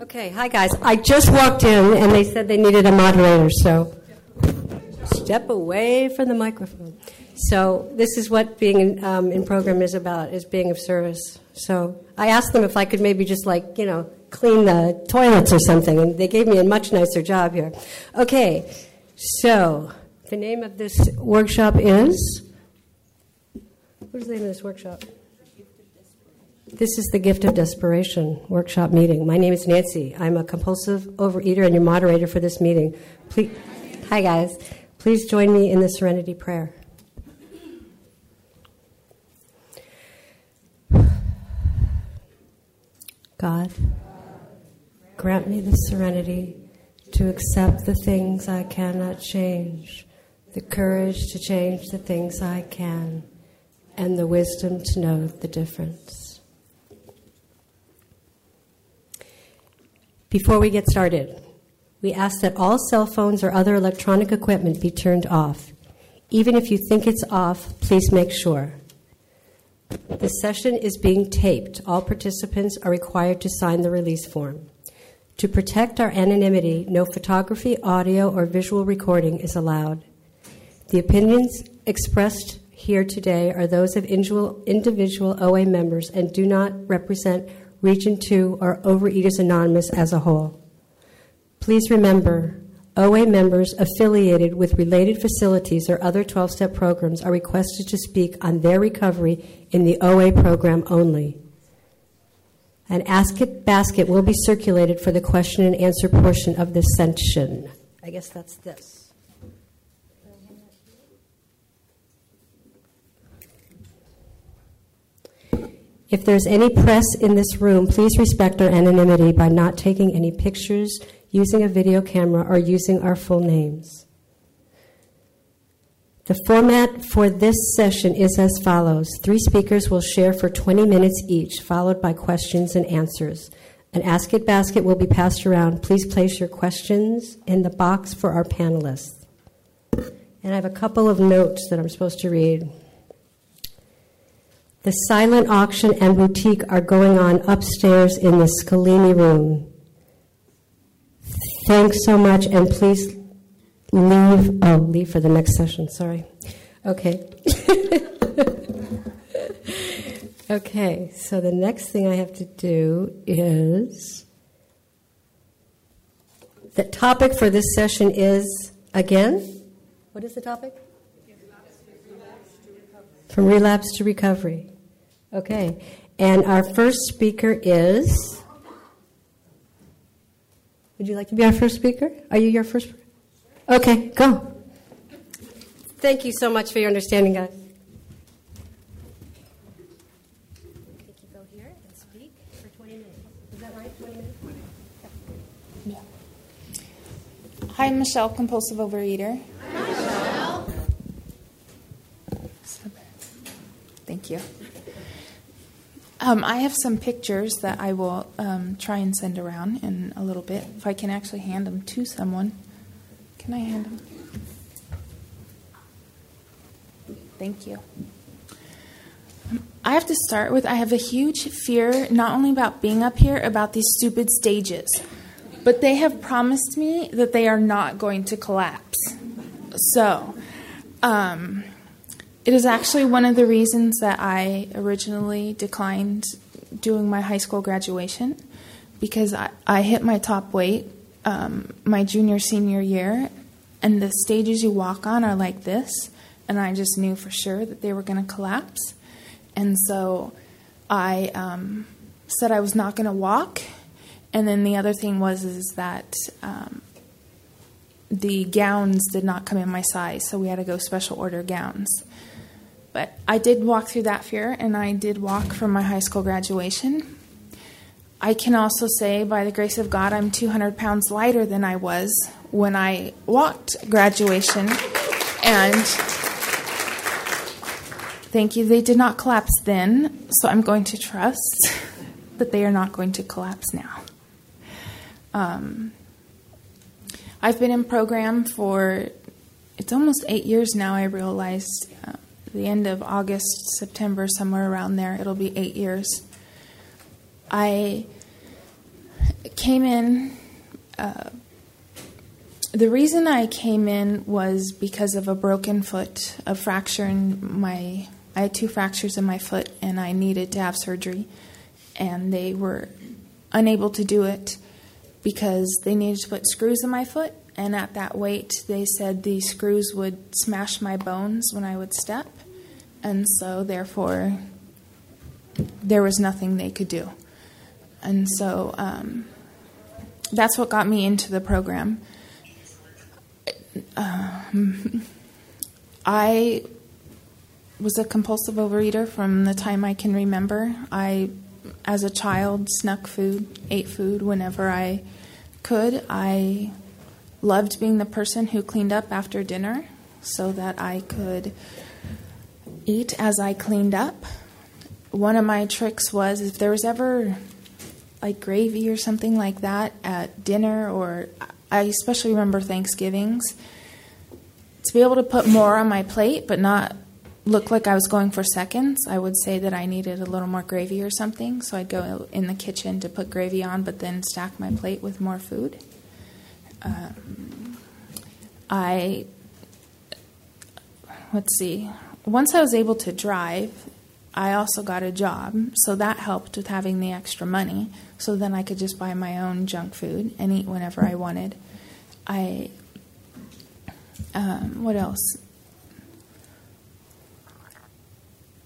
Okay, hi guys. I just walked in and they said they needed a moderator, so step away from the microphone. So this is what being in, um, in program is about: is being of service. So I asked them if I could maybe just like you know clean the toilets or something, and they gave me a much nicer job here. Okay, so the name of this workshop is. What is the name of this workshop? This is the Gift of Desperation workshop meeting. My name is Nancy. I'm a compulsive overeater and your moderator for this meeting. Please, hi, guys. Please join me in the Serenity Prayer. God, grant me the serenity to accept the things I cannot change, the courage to change the things I can, and the wisdom to know the difference. Before we get started, we ask that all cell phones or other electronic equipment be turned off. Even if you think it's off, please make sure. The session is being taped. All participants are required to sign the release form. To protect our anonymity, no photography, audio, or visual recording is allowed. The opinions expressed here today are those of individual OA members and do not represent Region 2, or Overeaters Anonymous as a whole. Please remember, OA members affiliated with related facilities or other 12 step programs are requested to speak on their recovery in the OA program only. An Ask It basket will be circulated for the question and answer portion of this session. I guess that's this. If there's any press in this room, please respect our anonymity by not taking any pictures, using a video camera, or using our full names. The format for this session is as follows Three speakers will share for 20 minutes each, followed by questions and answers. An Ask It basket will be passed around. Please place your questions in the box for our panelists. And I have a couple of notes that I'm supposed to read. The silent auction and boutique are going on upstairs in the Scalini room. Thanks so much, and please leave. Oh, leave for the next session. Sorry. Okay. okay, so the next thing I have to do is the topic for this session is again, what is the topic? From relapse to recovery. Okay. And our first speaker is. Would you like to be our first speaker? Are you your first? Okay, go. Thank you so much for your understanding, guys. Hi, Michelle, compulsive overeater. Hi, Michelle. Thank you. Um, I have some pictures that I will um, try and send around in a little bit. If I can actually hand them to someone. Can I hand them? Thank you. I have to start with I have a huge fear, not only about being up here, about these stupid stages, but they have promised me that they are not going to collapse. So, um, it is actually one of the reasons that I originally declined doing my high school graduation because I, I hit my top weight um, my junior senior year, and the stages you walk on are like this, and I just knew for sure that they were going to collapse, and so I um, said I was not going to walk, and then the other thing was is that um, the gowns did not come in my size, so we had to go special order gowns. But I did walk through that fear, and I did walk from my high school graduation. I can also say, by the grace of God, I'm 200 pounds lighter than I was when I walked graduation. And thank you, they did not collapse then, so I'm going to trust that they are not going to collapse now. Um, I've been in program for it's almost eight years now. I realized uh, the end of August, September, somewhere around there. It'll be eight years. I came in. Uh, the reason I came in was because of a broken foot, a fracture in my. I had two fractures in my foot, and I needed to have surgery, and they were unable to do it because they needed to put screws in my foot, and at that weight, they said the screws would smash my bones when I would step, and so therefore, there was nothing they could do, and so um, that's what got me into the program um, I was a compulsive overeater from the time I can remember. I, as a child, snuck food, ate food whenever I could. I loved being the person who cleaned up after dinner so that I could eat as I cleaned up. One of my tricks was if there was ever like gravy or something like that at dinner, or I especially remember Thanksgivings to be able to put more on my plate but not look like I was going for seconds, I would say that I needed a little more gravy or something. So I'd go in the kitchen to put gravy on, but then stack my plate with more food. Um, I, let's see, once I was able to drive, I also got a job, so that helped with having the extra money. So then I could just buy my own junk food and eat whenever I wanted. I um, what else?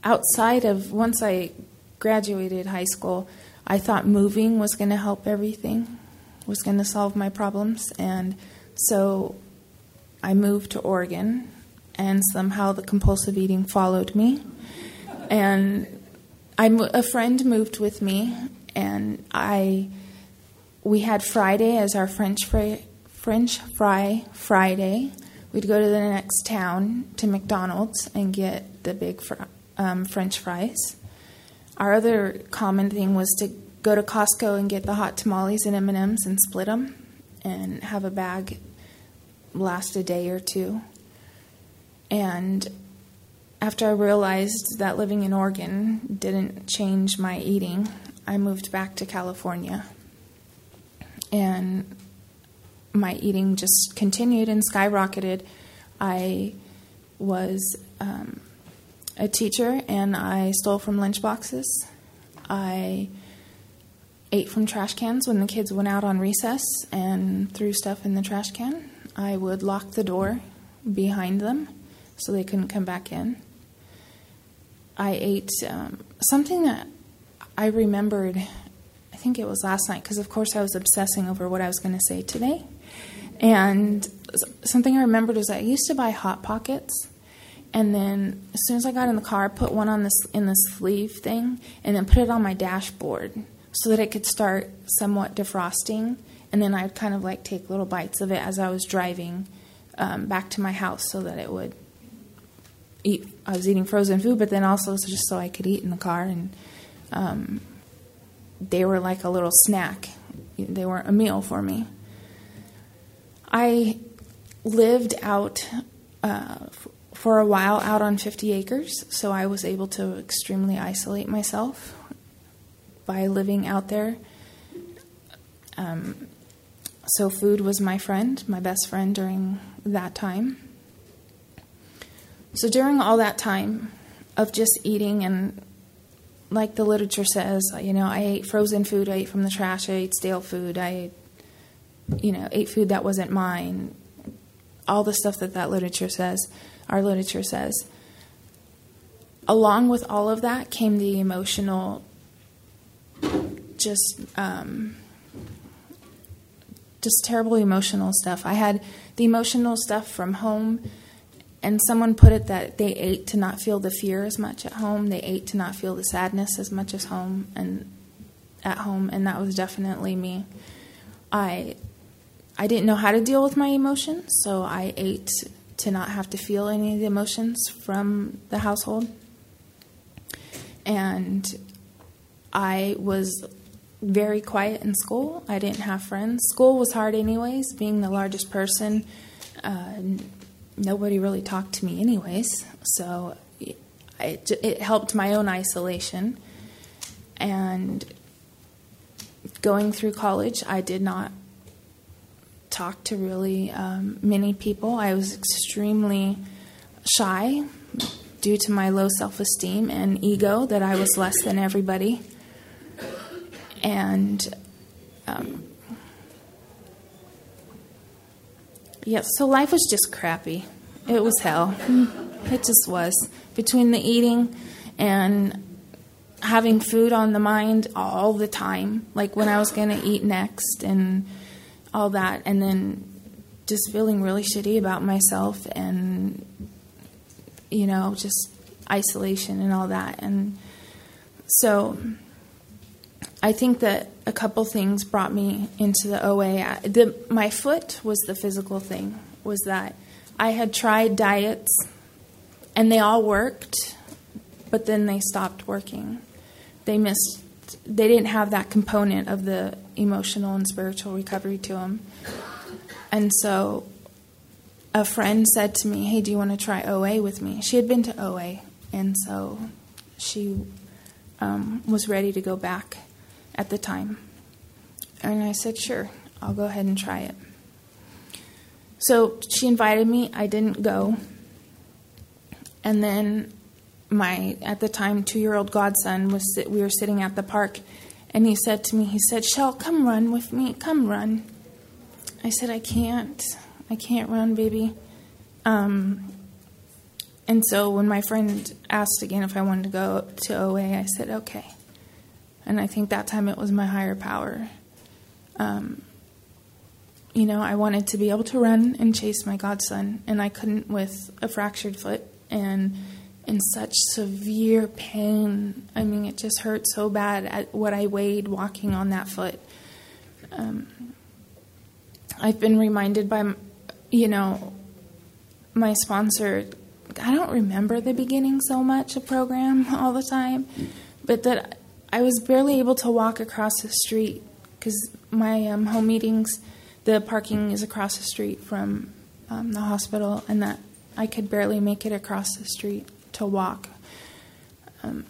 Outside of once I graduated high school, I thought moving was going to help everything, was going to solve my problems, and so I moved to Oregon, and somehow the compulsive eating followed me, and I, a friend moved with me, and I we had Friday as our French fry, French fry Friday, we'd go to the next town to McDonald's and get the big fr- um, French fries. Our other common thing was to go to Costco and get the hot tamales and M&Ms and split them and have a bag last a day or two. And after I realized that living in Oregon didn't change my eating, I moved back to California. And my eating just continued and skyrocketed. I was um, a teacher and I stole from lunch boxes. I ate from trash cans when the kids went out on recess and threw stuff in the trash can. I would lock the door behind them so they couldn't come back in. I ate um, something that I remembered, I think it was last night, because of course I was obsessing over what I was going to say today. And something I remembered was I used to buy hot pockets, and then as soon as I got in the car, I put one on this in the sleeve thing, and then put it on my dashboard so that it could start somewhat defrosting. And then I'd kind of like take little bites of it as I was driving um, back to my house, so that it would eat. I was eating frozen food, but then also just so I could eat in the car, and um, they were like a little snack. They weren't a meal for me. I lived out uh, for a while out on 50 acres, so I was able to extremely isolate myself by living out there. Um, so, food was my friend, my best friend during that time. So, during all that time of just eating, and like the literature says, you know, I ate frozen food, I ate from the trash, I ate stale food, I you know, ate food that wasn't mine, all the stuff that that literature says, our literature says. Along with all of that came the emotional, just, um, just terrible emotional stuff. I had the emotional stuff from home, and someone put it that they ate to not feel the fear as much at home. They ate to not feel the sadness as much as home and at home, and that was definitely me. I I didn't know how to deal with my emotions, so I ate to not have to feel any of the emotions from the household. And I was very quiet in school. I didn't have friends. School was hard, anyways. Being the largest person, uh, nobody really talked to me, anyways. So it, it helped my own isolation. And going through college, I did not talk to really um, many people. I was extremely shy due to my low self esteem and ego that I was less than everybody. And um, yeah, so life was just crappy. It was hell. It just was. Between the eating and having food on the mind all the time, like when I was going to eat next and all that, and then just feeling really shitty about myself and, you know, just isolation and all that. And so I think that a couple things brought me into the OA. The, my foot was the physical thing, was that I had tried diets and they all worked, but then they stopped working. They missed, they didn't have that component of the emotional and spiritual recovery to them. And so a friend said to me, Hey, do you want to try OA with me? She had been to OA, and so she um, was ready to go back at the time. And I said, Sure, I'll go ahead and try it. So she invited me, I didn't go. And then my, at the time, two year old godson was, we were sitting at the park, and he said to me, He said, Shell, come run with me, come run. I said, I can't. I can't run, baby. Um, and so when my friend asked again if I wanted to go to OA, I said, okay. And I think that time it was my higher power. Um, you know, I wanted to be able to run and chase my godson, and I couldn't with a fractured foot and in such severe pain. I mean, it just hurt so bad at what I weighed walking on that foot. Um, I've been reminded by, you know, my sponsor. I don't remember the beginning so much of program all the time, but that I was barely able to walk across the street because my um, home meetings, the parking is across the street from um, the hospital, and that I could barely make it across the street to walk. Um,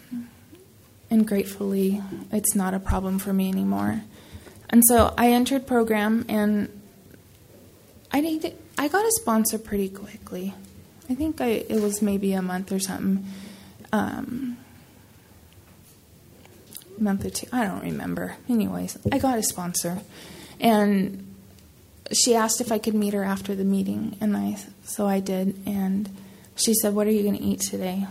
and gratefully, it's not a problem for me anymore. And so I entered program, and I needed, I got a sponsor pretty quickly. I think I, it was maybe a month or something. Um, month or two. I don't remember. Anyways, I got a sponsor, and she asked if I could meet her after the meeting, and I so I did. And she said, "What are you going to eat today?"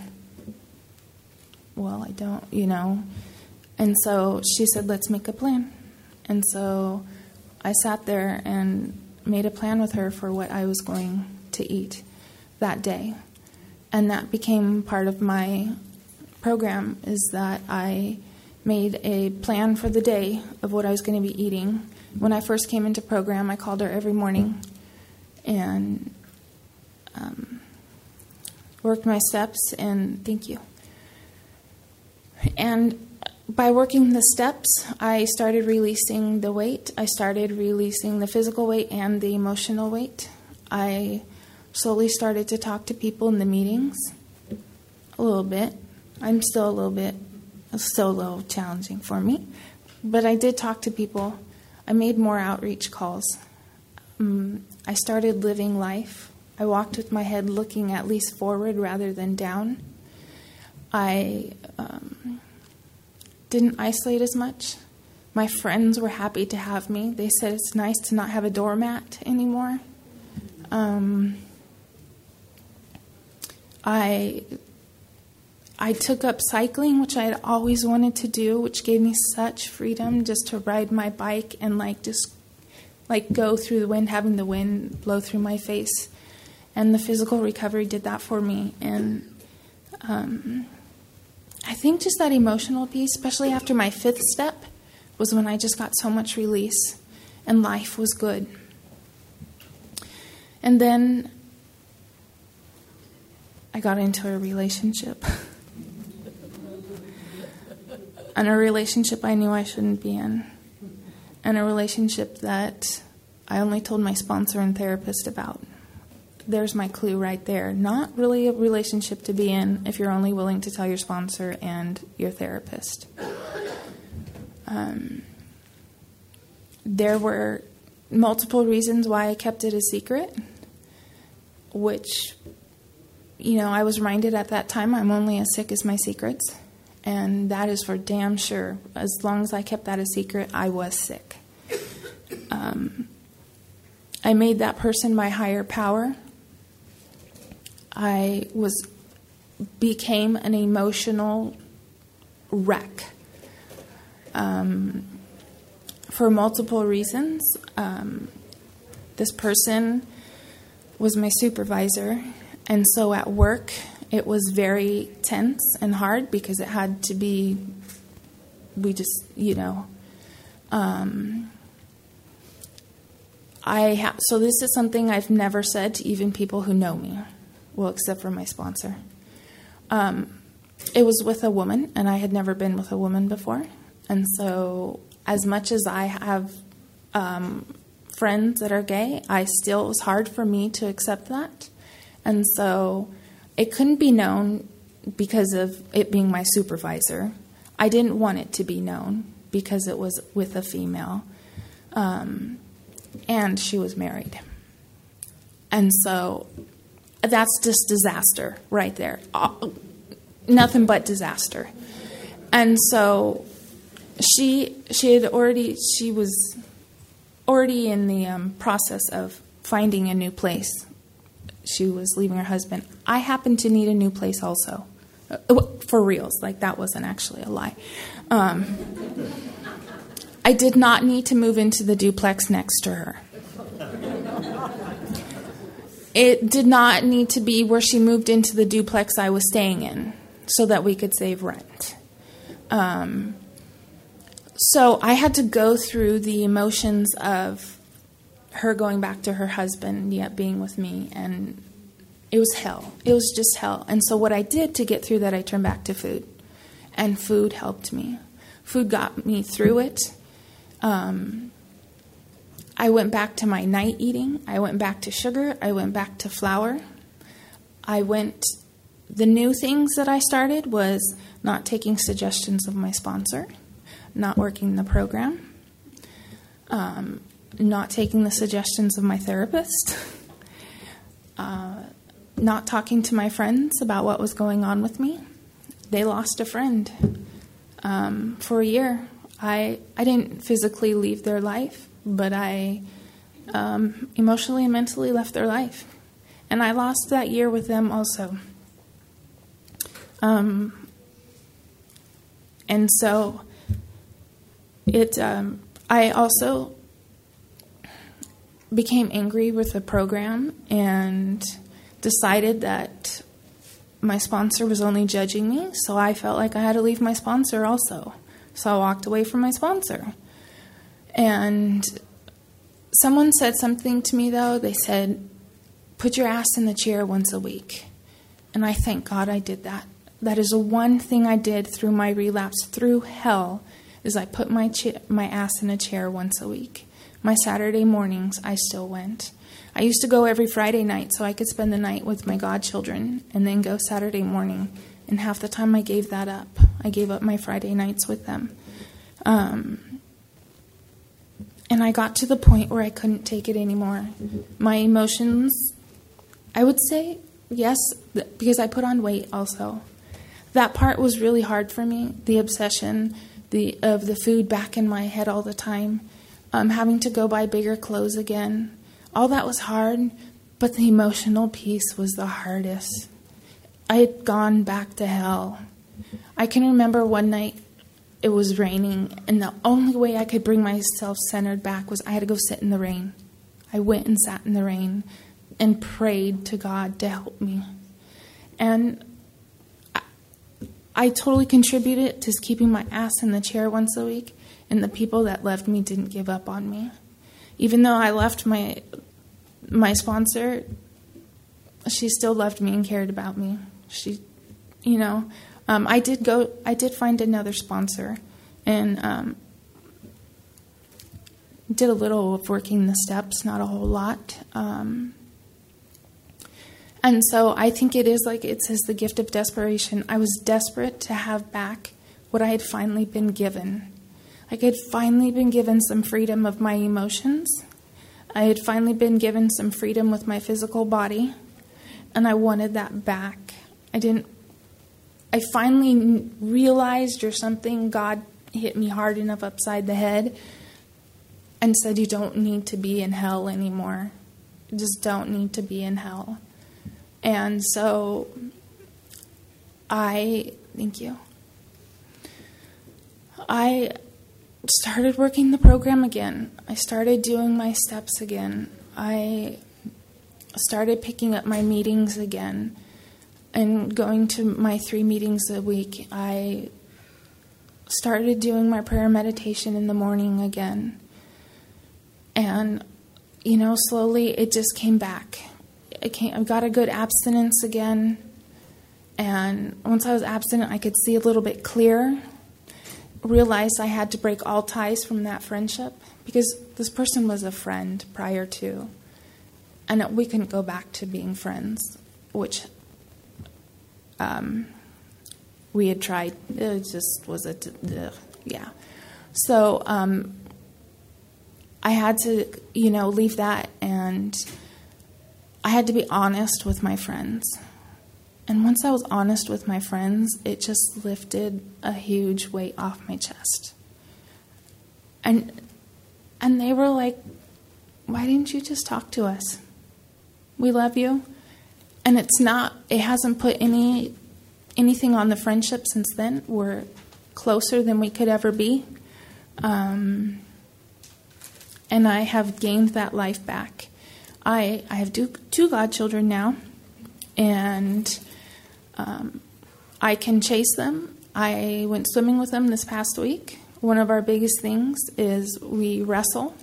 Well, I don't, you know. And so she said, "Let's make a plan." And so I sat there and made a plan with her for what I was going to eat that day. And that became part of my program is that I made a plan for the day of what I was going to be eating. When I first came into program, I called her every morning and um, worked my steps. And thank you. And by working the steps, I started releasing the weight. I started releasing the physical weight and the emotional weight. I slowly started to talk to people in the meetings a little bit. I'm still a little bit a challenging for me. But I did talk to people. I made more outreach calls. Um, I started living life. I walked with my head looking at least forward rather than down. I um, didn't isolate as much. My friends were happy to have me. They said it's nice to not have a doormat anymore. Um, I I took up cycling, which I had always wanted to do, which gave me such freedom just to ride my bike and like just like go through the wind, having the wind blow through my face. And the physical recovery did that for me. And um, I think just that emotional piece, especially after my fifth step, was when I just got so much release and life was good. And then I got into a relationship. and a relationship I knew I shouldn't be in, and a relationship that I only told my sponsor and therapist about. There's my clue right there. Not really a relationship to be in if you're only willing to tell your sponsor and your therapist. Um, there were multiple reasons why I kept it a secret, which, you know, I was reminded at that time I'm only as sick as my secrets. And that is for damn sure. As long as I kept that a secret, I was sick. Um, I made that person my higher power. I was became an emotional wreck um, for multiple reasons. Um, this person was my supervisor, and so at work it was very tense and hard because it had to be, we just, you know. Um, I ha- so this is something I've never said to even people who know me, well, except for my sponsor. Um, it was with a woman, and I had never been with a woman before. And so, as much as I have um, friends that are gay, I still, it was hard for me to accept that. And so, it couldn't be known because of it being my supervisor. I didn't want it to be known because it was with a female. Um, and she was married. And so that's just disaster right there. Uh, nothing but disaster. And so she she had already she was already in the um, process of finding a new place. She was leaving her husband. I happened to need a new place also, uh, for reals. Like that wasn't actually a lie. Um, I did not need to move into the duplex next to her. It did not need to be where she moved into the duplex I was staying in so that we could save rent. Um, so I had to go through the emotions of her going back to her husband, yet being with me, and it was hell. It was just hell. And so, what I did to get through that, I turned back to food, and food helped me. Food got me through it. Um, I went back to my night eating. I went back to sugar. I went back to flour. I went. The new things that I started was not taking suggestions of my sponsor, not working the program, um, not taking the suggestions of my therapist, uh, not talking to my friends about what was going on with me. They lost a friend um, for a year. I I didn't physically leave their life, but I um, emotionally and mentally left their life, and I lost that year with them also. Um, and so it. Um, I also became angry with the program and decided that my sponsor was only judging me, so I felt like I had to leave my sponsor also. So I walked away from my sponsor. And someone said something to me though. They said, Put your ass in the chair once a week. And I thank God I did that. That is the one thing I did through my relapse, through hell, is I put my, cha- my ass in a chair once a week. My Saturday mornings, I still went. I used to go every Friday night so I could spend the night with my godchildren and then go Saturday morning. And half the time I gave that up. I gave up my Friday nights with them. Um, and I got to the point where I couldn't take it anymore. My emotions, I would say, yes, because I put on weight also. That part was really hard for me. The obsession the, of the food back in my head all the time, um, having to go buy bigger clothes again. All that was hard, but the emotional piece was the hardest. I had gone back to hell. I can remember one night it was raining, and the only way I could bring myself centered back was I had to go sit in the rain. I went and sat in the rain and prayed to God to help me. And I, I totally contributed to keeping my ass in the chair once a week, and the people that loved me didn't give up on me. Even though I left my my sponsor, she still loved me and cared about me. She, you know, um, I did go. I did find another sponsor, and um, did a little of working the steps, not a whole lot. Um, and so I think it is like it says the gift of desperation. I was desperate to have back what I had finally been given. I had finally been given some freedom of my emotions. I had finally been given some freedom with my physical body, and I wanted that back. I didn't. I finally realized or something, God hit me hard enough upside the head and said, You don't need to be in hell anymore. You just don't need to be in hell. And so I, thank you. I started working the program again. I started doing my steps again. I started picking up my meetings again and going to my three meetings a week. I started doing my prayer meditation in the morning again. And, you know, slowly it just came back. I, came, I got a good abstinence again. And once I was abstinent, I could see a little bit clearer. Realized I had to break all ties from that friendship because this person was a friend prior to. And we couldn't go back to being friends, which um, we had tried. It just was a, yeah. So um, I had to, you know, leave that and I had to be honest with my friends. And once I was honest with my friends, it just lifted a huge weight off my chest. And and they were like, "Why didn't you just talk to us? We love you." And it's not it hasn't put any anything on the friendship since then. We're closer than we could ever be. Um, and I have gained that life back. I, I have two, two godchildren now, and um, I can chase them. I went swimming with them this past week. One of our biggest things is we wrestle,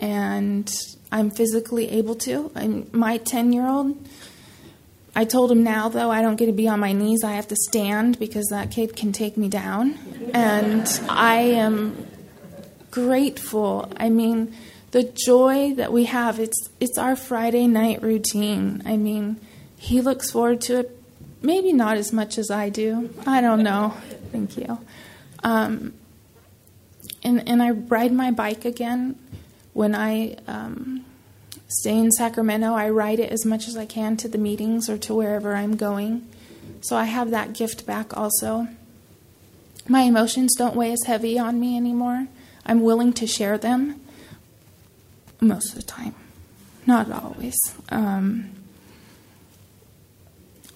and I'm physically able to. I'm, my 10 year old I told him now, though, I don't get to be on my knees. I have to stand because that kid can take me down. And I am grateful. I mean, the joy that we have, it's, it's our Friday night routine. I mean, he looks forward to it, maybe not as much as I do. I don't know. Thank you. Um, and, and I ride my bike again when I. Um, stay in Sacramento. I ride it as much as I can to the meetings or to wherever I'm going. So I have that gift back also. My emotions don't weigh as heavy on me anymore. I'm willing to share them most of the time, not always. Um,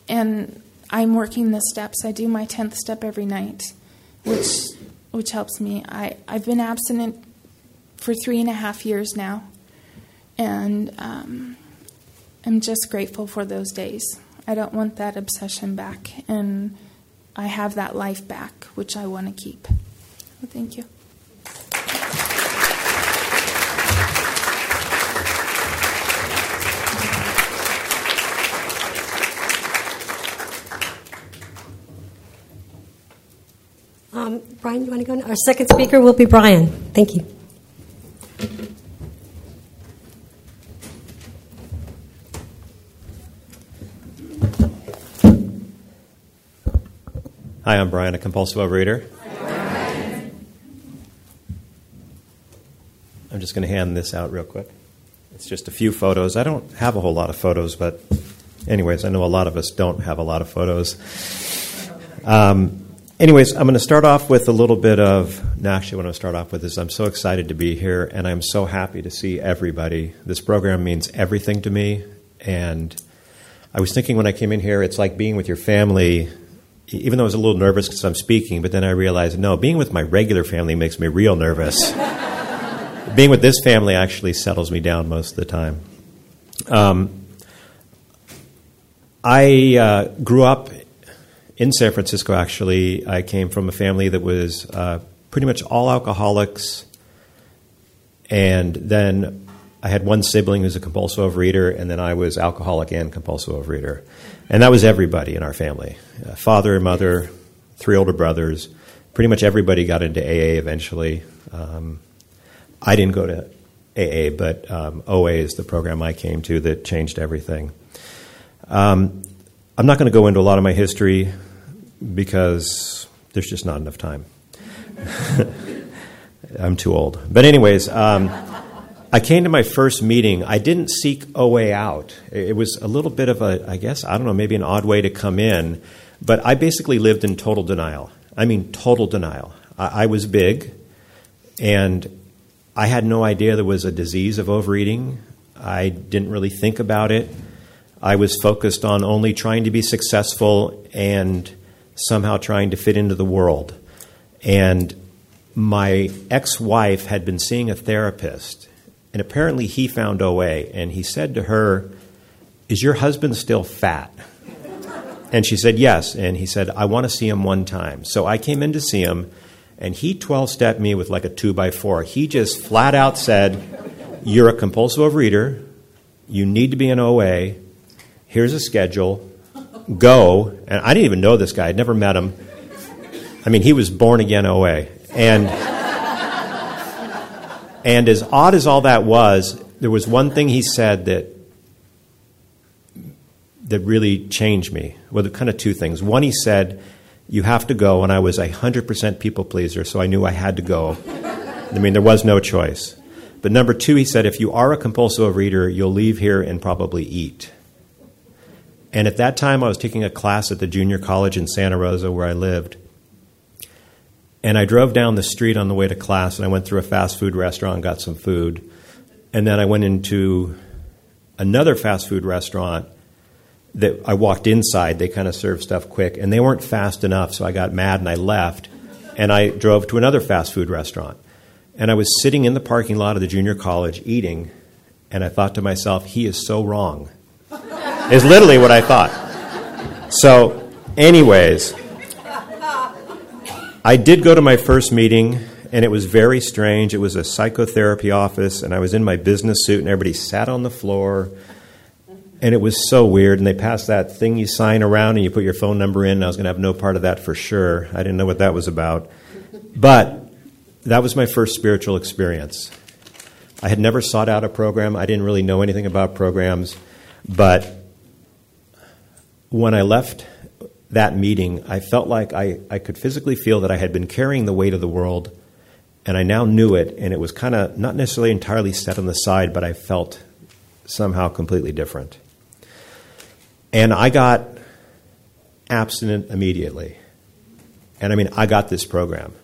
and I'm working the steps. I do my 10th step every night, which, which helps me. I, I've been abstinent for three and a half years now. And um, I'm just grateful for those days. I don't want that obsession back. And I have that life back, which I want to keep. Well, thank you. Um, Brian, you want to go? Now? Our second speaker will be Brian. Thank you. Hi, I'm Brian, a compulsive overeater. I'm just going to hand this out real quick. It's just a few photos. I don't have a whole lot of photos, but, anyways, I know a lot of us don't have a lot of photos. Um, anyways, I'm going to start off with a little bit of. No, actually, what I'm going to start off with is I'm so excited to be here, and I'm so happy to see everybody. This program means everything to me, and I was thinking when I came in here, it's like being with your family even though I was a little nervous because I'm speaking, but then I realized no, being with my regular family makes me real nervous. being with this family actually settles me down most of the time. Um, I uh, grew up in San Francisco, actually. I came from a family that was uh, pretty much all alcoholics. And then I had one sibling who's a compulsive overeater, and then I was alcoholic and compulsive overeater. And that was everybody in our family uh, father and mother, three older brothers. Pretty much everybody got into AA eventually. Um, I didn't go to AA, but um, OA is the program I came to that changed everything. Um, I'm not going to go into a lot of my history because there's just not enough time. I'm too old. But, anyways, um, I came to my first meeting. I didn't seek OA out. It was a little bit of a, I guess, I don't know, maybe an odd way to come in. But I basically lived in total denial. I mean, total denial. I, I was big, and I had no idea there was a disease of overeating. I didn't really think about it. I was focused on only trying to be successful and somehow trying to fit into the world. And my ex wife had been seeing a therapist, and apparently he found OA, and he said to her, Is your husband still fat? And she said, Yes. And he said, I want to see him one time. So I came in to see him, and he 12 stepped me with like a two by four. He just flat out said, You're a compulsive overeater. You need to be in OA. Here's a schedule. Go. And I didn't even know this guy, I'd never met him. I mean, he was born again OA. And, and as odd as all that was, there was one thing he said that that really changed me. Well, kind of two things. One, he said, "You have to go," and I was a hundred percent people pleaser, so I knew I had to go. I mean, there was no choice. But number two, he said, "If you are a compulsive overeater, you'll leave here and probably eat." And at that time, I was taking a class at the junior college in Santa Rosa, where I lived. And I drove down the street on the way to class, and I went through a fast food restaurant, and got some food, and then I went into another fast food restaurant that I walked inside, they kind of served stuff quick, and they weren't fast enough, so I got mad and I left, and I drove to another fast food restaurant. And I was sitting in the parking lot of the junior college eating, and I thought to myself, he is so wrong. Is literally what I thought. So, anyways, I did go to my first meeting, and it was very strange. It was a psychotherapy office, and I was in my business suit, and everybody sat on the floor and it was so weird. And they passed that thing you sign around and you put your phone number in. I was going to have no part of that for sure. I didn't know what that was about. But that was my first spiritual experience. I had never sought out a program, I didn't really know anything about programs. But when I left that meeting, I felt like I, I could physically feel that I had been carrying the weight of the world, and I now knew it, and it was kind of not necessarily entirely set on the side, but I felt somehow completely different. And I got abstinent immediately. And I mean, I got this program.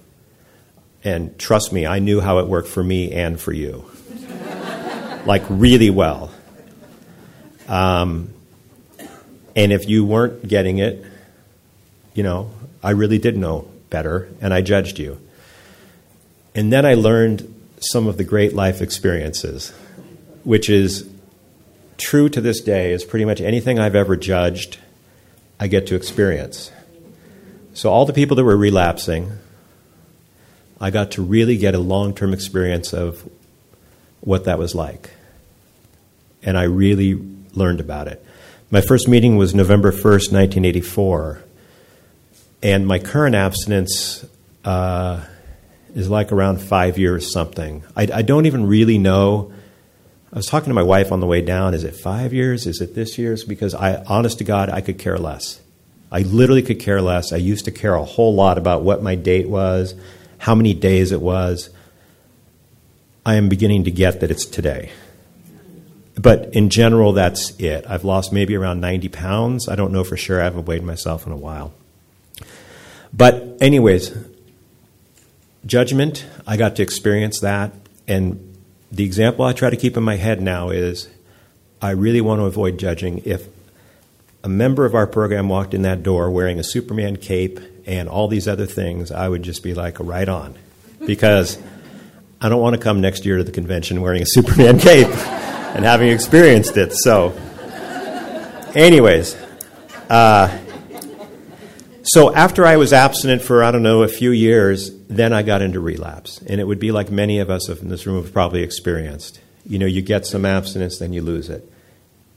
And trust me, I knew how it worked for me and for you. like, really well. Um, and if you weren't getting it, you know, I really did know better, and I judged you. And then I learned some of the great life experiences, which is true to this day is pretty much anything I've ever judged, I get to experience. So, all the people that were relapsing, I got to really get a long term experience of what that was like. And I really learned about it. My first meeting was November 1st, 1984. And my current abstinence uh, is like around five years something. I, I don't even really know I was talking to my wife on the way down. Is it five years? Is it this year's? Because I, honest to God, I could care less. I literally could care less. I used to care a whole lot about what my date was, how many days it was. I am beginning to get that it's today. But in general, that's it. I've lost maybe around 90 pounds. I don't know for sure. I haven't weighed myself in a while. But, anyways, judgment, I got to experience that. And the example I try to keep in my head now is I really want to avoid judging. If a member of our program walked in that door wearing a Superman cape and all these other things, I would just be like, right on. Because I don't want to come next year to the convention wearing a Superman cape and having experienced it. So, anyways, uh, so after I was abstinent for, I don't know, a few years, then I got into relapse. And it would be like many of us in this room have probably experienced. You know, you get some abstinence, then you lose it.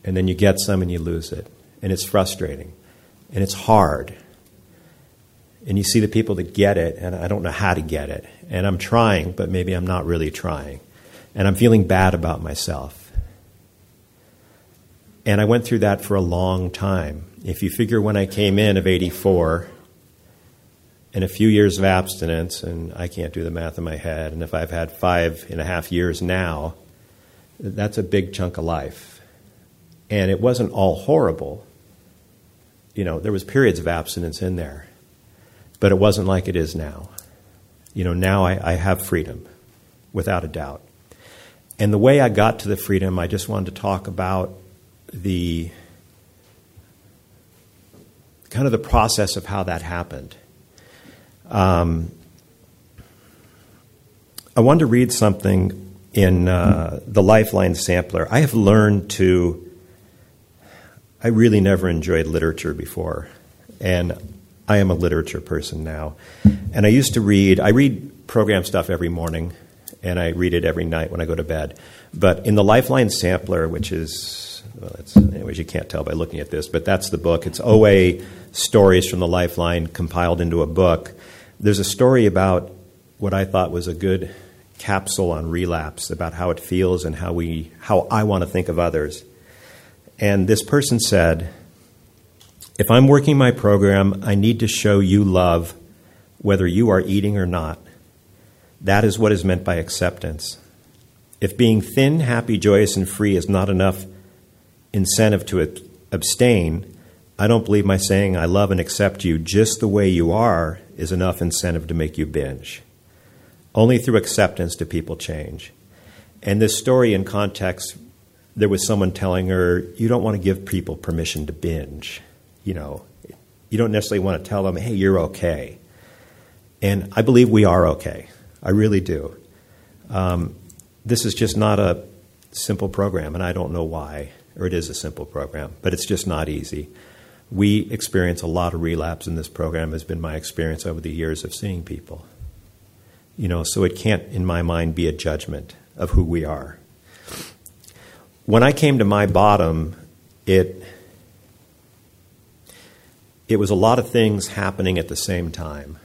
And then you get some and you lose it. And it's frustrating. And it's hard. And you see the people that get it, and I don't know how to get it. And I'm trying, but maybe I'm not really trying. And I'm feeling bad about myself. And I went through that for a long time if you figure when I came in of 84, and a few years of abstinence, and I can't do the math in my head, and if I've had five and a half years now, that's a big chunk of life. And it wasn't all horrible. You know, there was periods of abstinence in there, but it wasn't like it is now. You know, now I, I have freedom, without a doubt. And the way I got to the freedom, I just wanted to talk about the kind of the process of how that happened. Um, I wanted to read something in uh, the Lifeline Sampler. I have learned to, I really never enjoyed literature before, and I am a literature person now. And I used to read, I read program stuff every morning, and I read it every night when I go to bed. But in the Lifeline Sampler, which is, well, anyways, you can't tell by looking at this, but that's the book. It's OA stories from the Lifeline compiled into a book. There's a story about what I thought was a good capsule on relapse about how it feels and how we how I want to think of others. And this person said, if I'm working my program, I need to show you love whether you are eating or not. That is what is meant by acceptance. If being thin, happy, joyous, and free is not enough incentive to abstain, I don't believe my saying I love and accept you just the way you are is enough incentive to make you binge. Only through acceptance do people change. And this story, in context, there was someone telling her, You don't want to give people permission to binge. You know, you don't necessarily want to tell them, Hey, you're okay. And I believe we are okay. I really do. Um, this is just not a simple program, and I don't know why, or it is a simple program, but it's just not easy. We experience a lot of relapse in this program has been my experience over the years of seeing people. You know so it can't in my mind be a judgment of who we are. When i came to my bottom it it was a lot of things happening at the same time.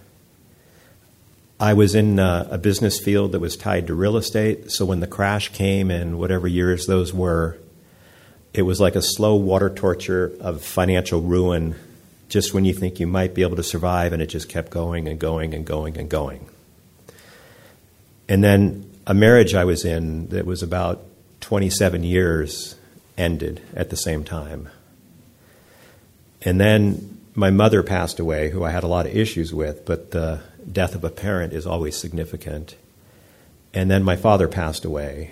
I was in a, a business field that was tied to real estate so when the crash came and whatever years those were it was like a slow water torture of financial ruin just when you think you might be able to survive, and it just kept going and going and going and going. And then a marriage I was in that was about 27 years ended at the same time. And then my mother passed away, who I had a lot of issues with, but the death of a parent is always significant. And then my father passed away.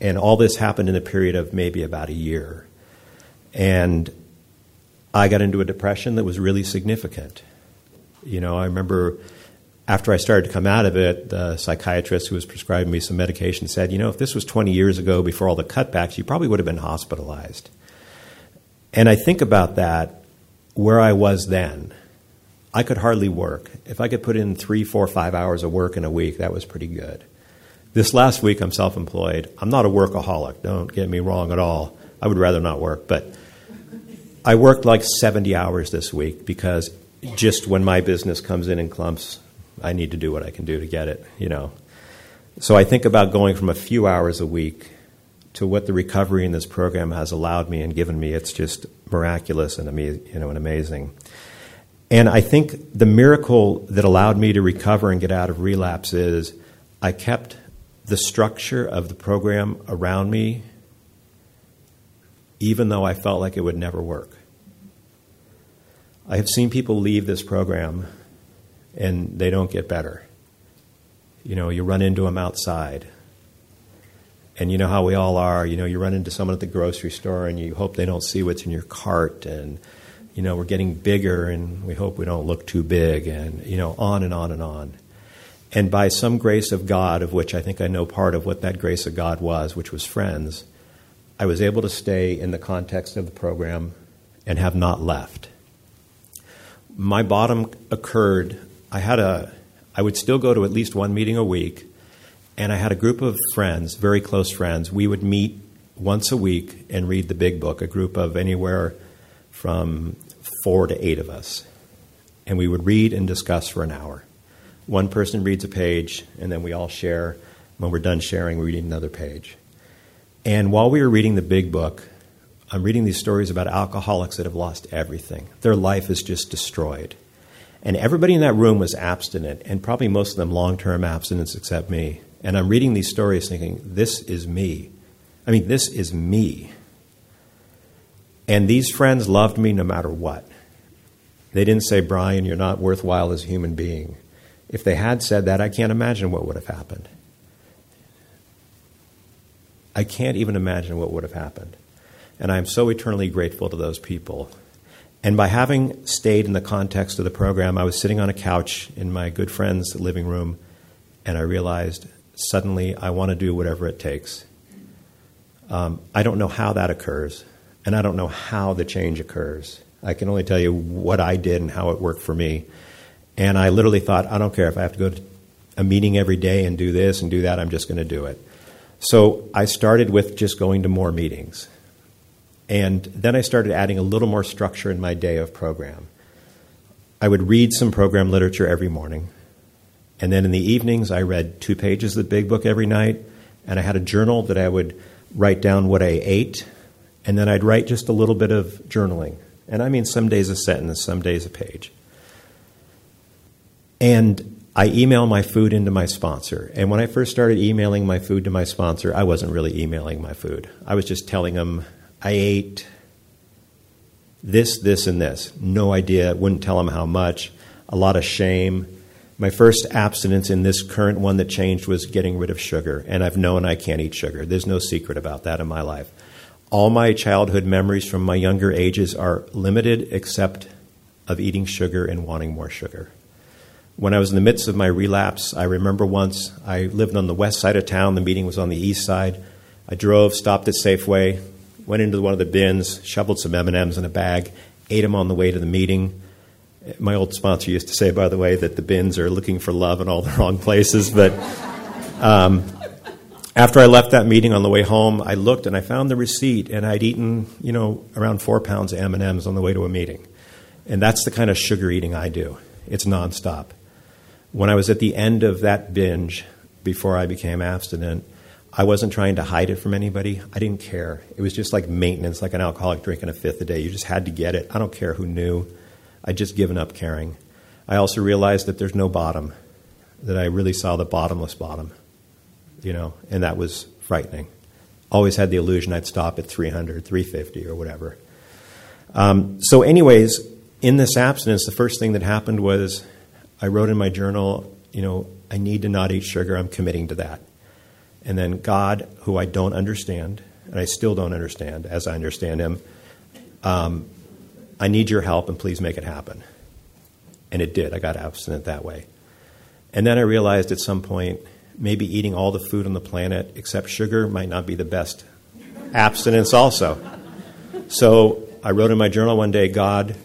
And all this happened in a period of maybe about a year. And I got into a depression that was really significant. You know, I remember after I started to come out of it, the psychiatrist who was prescribing me some medication said, you know, if this was 20 years ago before all the cutbacks, you probably would have been hospitalized. And I think about that where I was then. I could hardly work. If I could put in three, four, five hours of work in a week, that was pretty good. This last week, I'm self employed. I'm not a workaholic, don't get me wrong at all. I would rather not work, but I worked like 70 hours this week because just when my business comes in in clumps, I need to do what I can do to get it, you know. So I think about going from a few hours a week to what the recovery in this program has allowed me and given me. It's just miraculous and, you know, and amazing. And I think the miracle that allowed me to recover and get out of relapse is I kept the structure of the program around me, even though I felt like it would never work. I have seen people leave this program and they don't get better. You know, you run into them outside. And you know how we all are. You know, you run into someone at the grocery store and you hope they don't see what's in your cart. And, you know, we're getting bigger and we hope we don't look too big. And, you know, on and on and on. And by some grace of God, of which I think I know part of what that grace of God was, which was friends, I was able to stay in the context of the program and have not left. My bottom occurred, I had a, I would still go to at least one meeting a week, and I had a group of friends, very close friends. We would meet once a week and read the big book, a group of anywhere from four to eight of us. And we would read and discuss for an hour. One person reads a page, and then we all share. When we're done sharing, we read another page. And while we were reading the big book, I'm reading these stories about alcoholics that have lost everything. Their life is just destroyed. And everybody in that room was abstinent, and probably most of them long term abstinence except me. And I'm reading these stories thinking, this is me. I mean, this is me. And these friends loved me no matter what. They didn't say, Brian, you're not worthwhile as a human being. If they had said that, I can't imagine what would have happened. I can't even imagine what would have happened. And I'm so eternally grateful to those people. And by having stayed in the context of the program, I was sitting on a couch in my good friend's living room, and I realized suddenly I want to do whatever it takes. Um, I don't know how that occurs, and I don't know how the change occurs. I can only tell you what I did and how it worked for me. And I literally thought, I don't care if I have to go to a meeting every day and do this and do that, I'm just going to do it. So I started with just going to more meetings. And then I started adding a little more structure in my day of program. I would read some program literature every morning. And then in the evenings, I read two pages of the big book every night. And I had a journal that I would write down what I ate. And then I'd write just a little bit of journaling. And I mean, some days a sentence, some days a page. And I email my food into my sponsor. And when I first started emailing my food to my sponsor, I wasn't really emailing my food. I was just telling them I ate this, this, and this. No idea, wouldn't tell them how much. A lot of shame. My first abstinence in this current one that changed was getting rid of sugar. And I've known I can't eat sugar. There's no secret about that in my life. All my childhood memories from my younger ages are limited except of eating sugar and wanting more sugar. When I was in the midst of my relapse, I remember once I lived on the west side of town, the meeting was on the east side. I drove, stopped at Safeway, went into one of the bins, shoveled some M&Ms in a bag, ate them on the way to the meeting. My old sponsor used to say, by the way, that the bins are looking for love in all the wrong places. But um, after I left that meeting on the way home, I looked and I found the receipt, and I'd eaten, you know, around four pounds of M&Ms on the way to a meeting. And that's the kind of sugar eating I do. It's nonstop. When I was at the end of that binge, before I became abstinent, I wasn't trying to hide it from anybody. I didn't care. It was just like maintenance, like an alcoholic drinking a fifth a day. You just had to get it. I don't care who knew. I'd just given up caring. I also realized that there's no bottom, that I really saw the bottomless bottom, you know, and that was frightening. Always had the illusion I'd stop at 300, 350, or whatever. Um, so, anyways, in this abstinence, the first thing that happened was I wrote in my journal, you know, I need to not eat sugar. I'm committing to that. And then God, who I don't understand, and I still don't understand as I understand Him, um, I need your help and please make it happen. And it did. I got abstinent that way. And then I realized at some point, maybe eating all the food on the planet except sugar might not be the best abstinence, also. So I wrote in my journal one day God,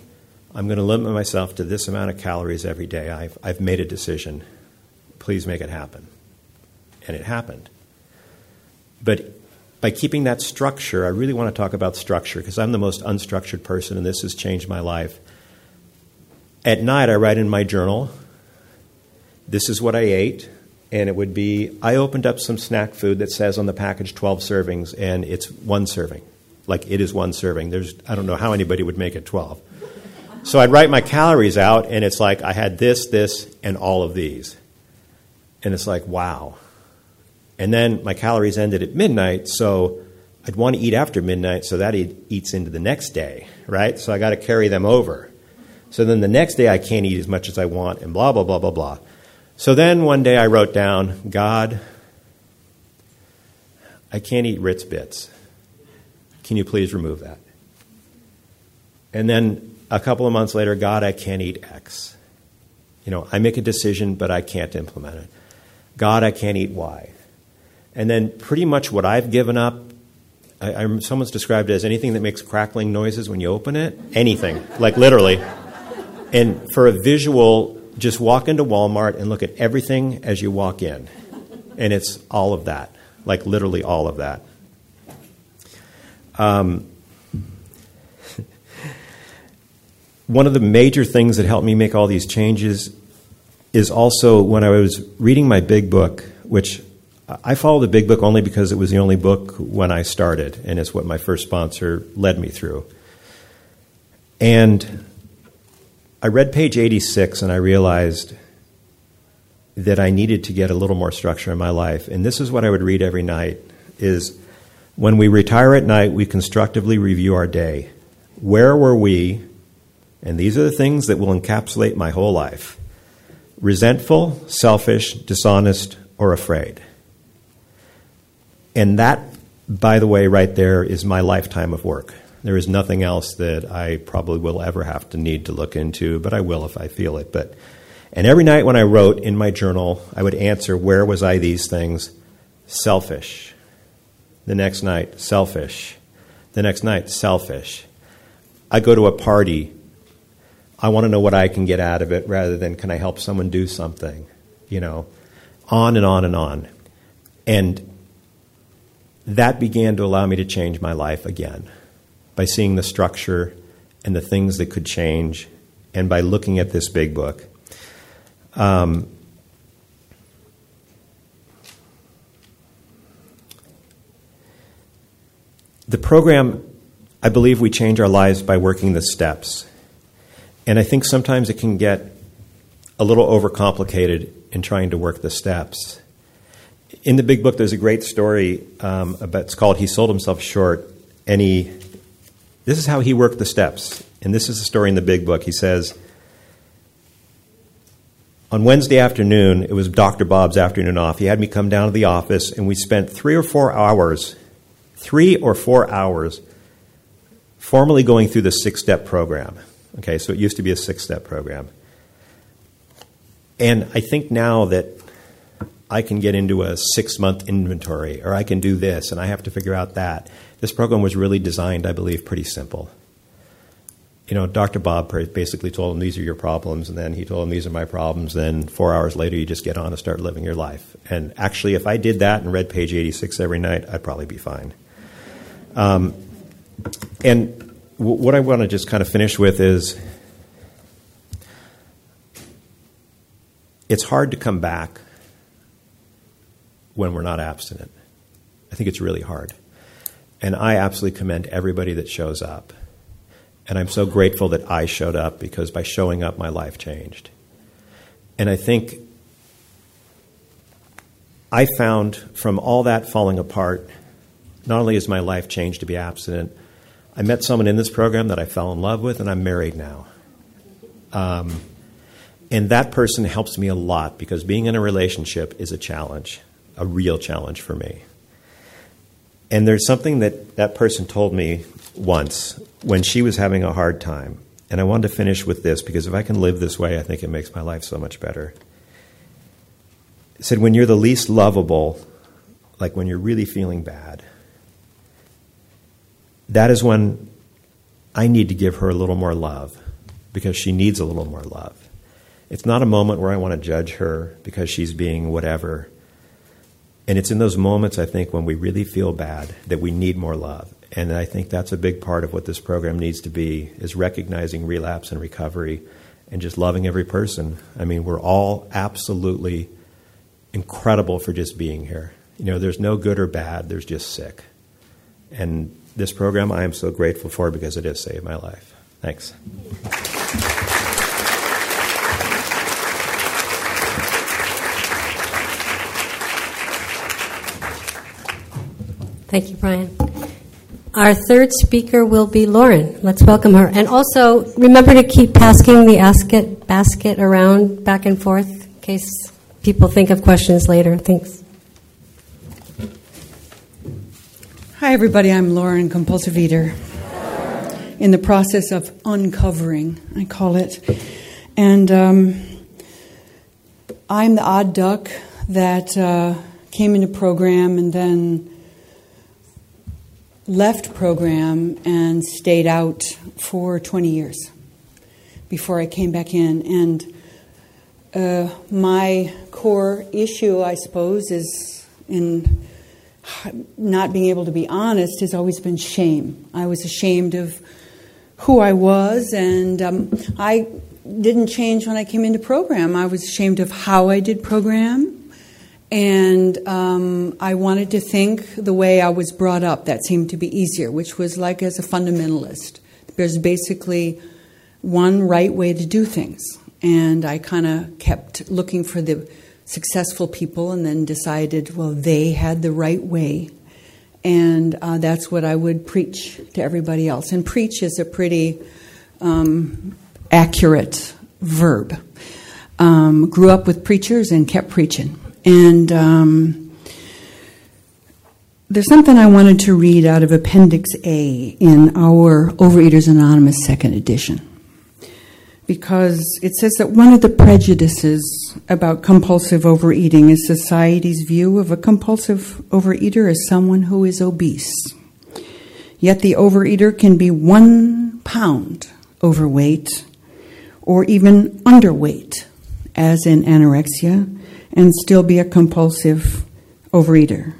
I'm going to limit myself to this amount of calories every day. I've, I've made a decision. Please make it happen. And it happened. But by keeping that structure, I really want to talk about structure because I'm the most unstructured person and this has changed my life. At night, I write in my journal, this is what I ate. And it would be I opened up some snack food that says on the package 12 servings, and it's one serving. Like it is one serving. There's, I don't know how anybody would make it 12. So I'd write my calories out, and it's like I had this, this, and all of these. And it's like, wow. And then my calories ended at midnight, so I'd want to eat after midnight, so that eats into the next day, right? So I got to carry them over. So then the next day I can't eat as much as I want, and blah, blah, blah, blah, blah. So then one day I wrote down, God, I can't eat Ritz bits. Can you please remove that? And then a couple of months later, God, I can't eat X. You know, I make a decision, but I can't implement it. God, I can't eat Y. And then pretty much what I've given up, I, I, someone's described it as anything that makes crackling noises when you open it. Anything, like literally. And for a visual, just walk into Walmart and look at everything as you walk in. And it's all of that, like literally all of that. Um, one of the major things that helped me make all these changes is also when I was reading my big book, which I followed the big book only because it was the only book when I started, and it's what my first sponsor led me through. And I read page 86 and I realized that I needed to get a little more structure in my life. And this is what I would read every night is when we retire at night, we constructively review our day. Where were we? And these are the things that will encapsulate my whole life. Resentful, selfish, dishonest, or afraid. And that, by the way, right there is my lifetime of work. There is nothing else that I probably will ever have to need to look into, but I will if I feel it. But and every night when I wrote in my journal, I would answer, Where was I these things? Selfish. The next night, selfish. The next night, selfish. I go to a party. I want to know what I can get out of it rather than can I help someone do something? You know, on and on and on. And that began to allow me to change my life again by seeing the structure and the things that could change and by looking at this big book. Um, the program, I believe we change our lives by working the steps. And I think sometimes it can get a little overcomplicated in trying to work the steps. In the big book, there's a great story um, about, it's called He Sold Himself Short, and he, this is how he worked the steps. And this is the story in the big book. He says, on Wednesday afternoon, it was Dr. Bob's afternoon off. He had me come down to the office, and we spent three or four hours, three or four hours, formally going through the six step program. Okay, so it used to be a six step program. And I think now that I can get into a six month inventory, or I can do this, and I have to figure out that. This program was really designed, I believe, pretty simple you know, Dr. Bob basically told him, These are your problems. And then he told him, These are my problems. Then four hours later, you just get on and start living your life. And actually, if I did that and read page 86 every night, I'd probably be fine. Um, and what I want to just kind of finish with is it's hard to come back when we're not abstinent. I think it's really hard. And I absolutely commend everybody that shows up and I'm so grateful that I showed up because by showing up, my life changed. And I think I found from all that falling apart, not only has my life changed to be abstinent, I met someone in this program that I fell in love with, and I'm married now. Um, and that person helps me a lot because being in a relationship is a challenge, a real challenge for me. And there's something that that person told me once when she was having a hard time. And I wanted to finish with this because if I can live this way, I think it makes my life so much better. It said, when you're the least lovable, like when you're really feeling bad, that is when I need to give her a little more love because she needs a little more love. It's not a moment where I want to judge her because she's being whatever. And it's in those moments, I think, when we really feel bad that we need more love. And I think that's a big part of what this program needs to be is recognizing relapse and recovery and just loving every person. I mean, we're all absolutely incredible for just being here. You know, there's no good or bad, there's just sick. And this program I am so grateful for because it has saved my life. Thanks. Thank you, Brian. Our third speaker will be Lauren. Let's welcome her. And also, remember to keep passing the basket, basket around back and forth in case people think of questions later. Thanks. Hi, everybody. I'm Lauren, compulsive eater. In the process of uncovering, I call it. And um, I'm the odd duck that uh, came into program and then left program and stayed out for 20 years before I came back in. And uh, my core issue, I suppose, is in not being able to be honest, has always been shame. I was ashamed of who I was, and um, I didn't change when I came into program. I was ashamed of how I did program and um, I wanted to think the way I was brought up. That seemed to be easier, which was like as a fundamentalist. There's basically one right way to do things. And I kind of kept looking for the successful people and then decided, well, they had the right way. And uh, that's what I would preach to everybody else. And preach is a pretty um, accurate verb. Um, grew up with preachers and kept preaching. And um, there's something I wanted to read out of Appendix A in our Overeaters Anonymous second edition because it says that one of the prejudices about compulsive overeating is society's view of a compulsive overeater as someone who is obese. Yet the overeater can be one pound overweight or even underweight, as in anorexia, and still be a compulsive overeater.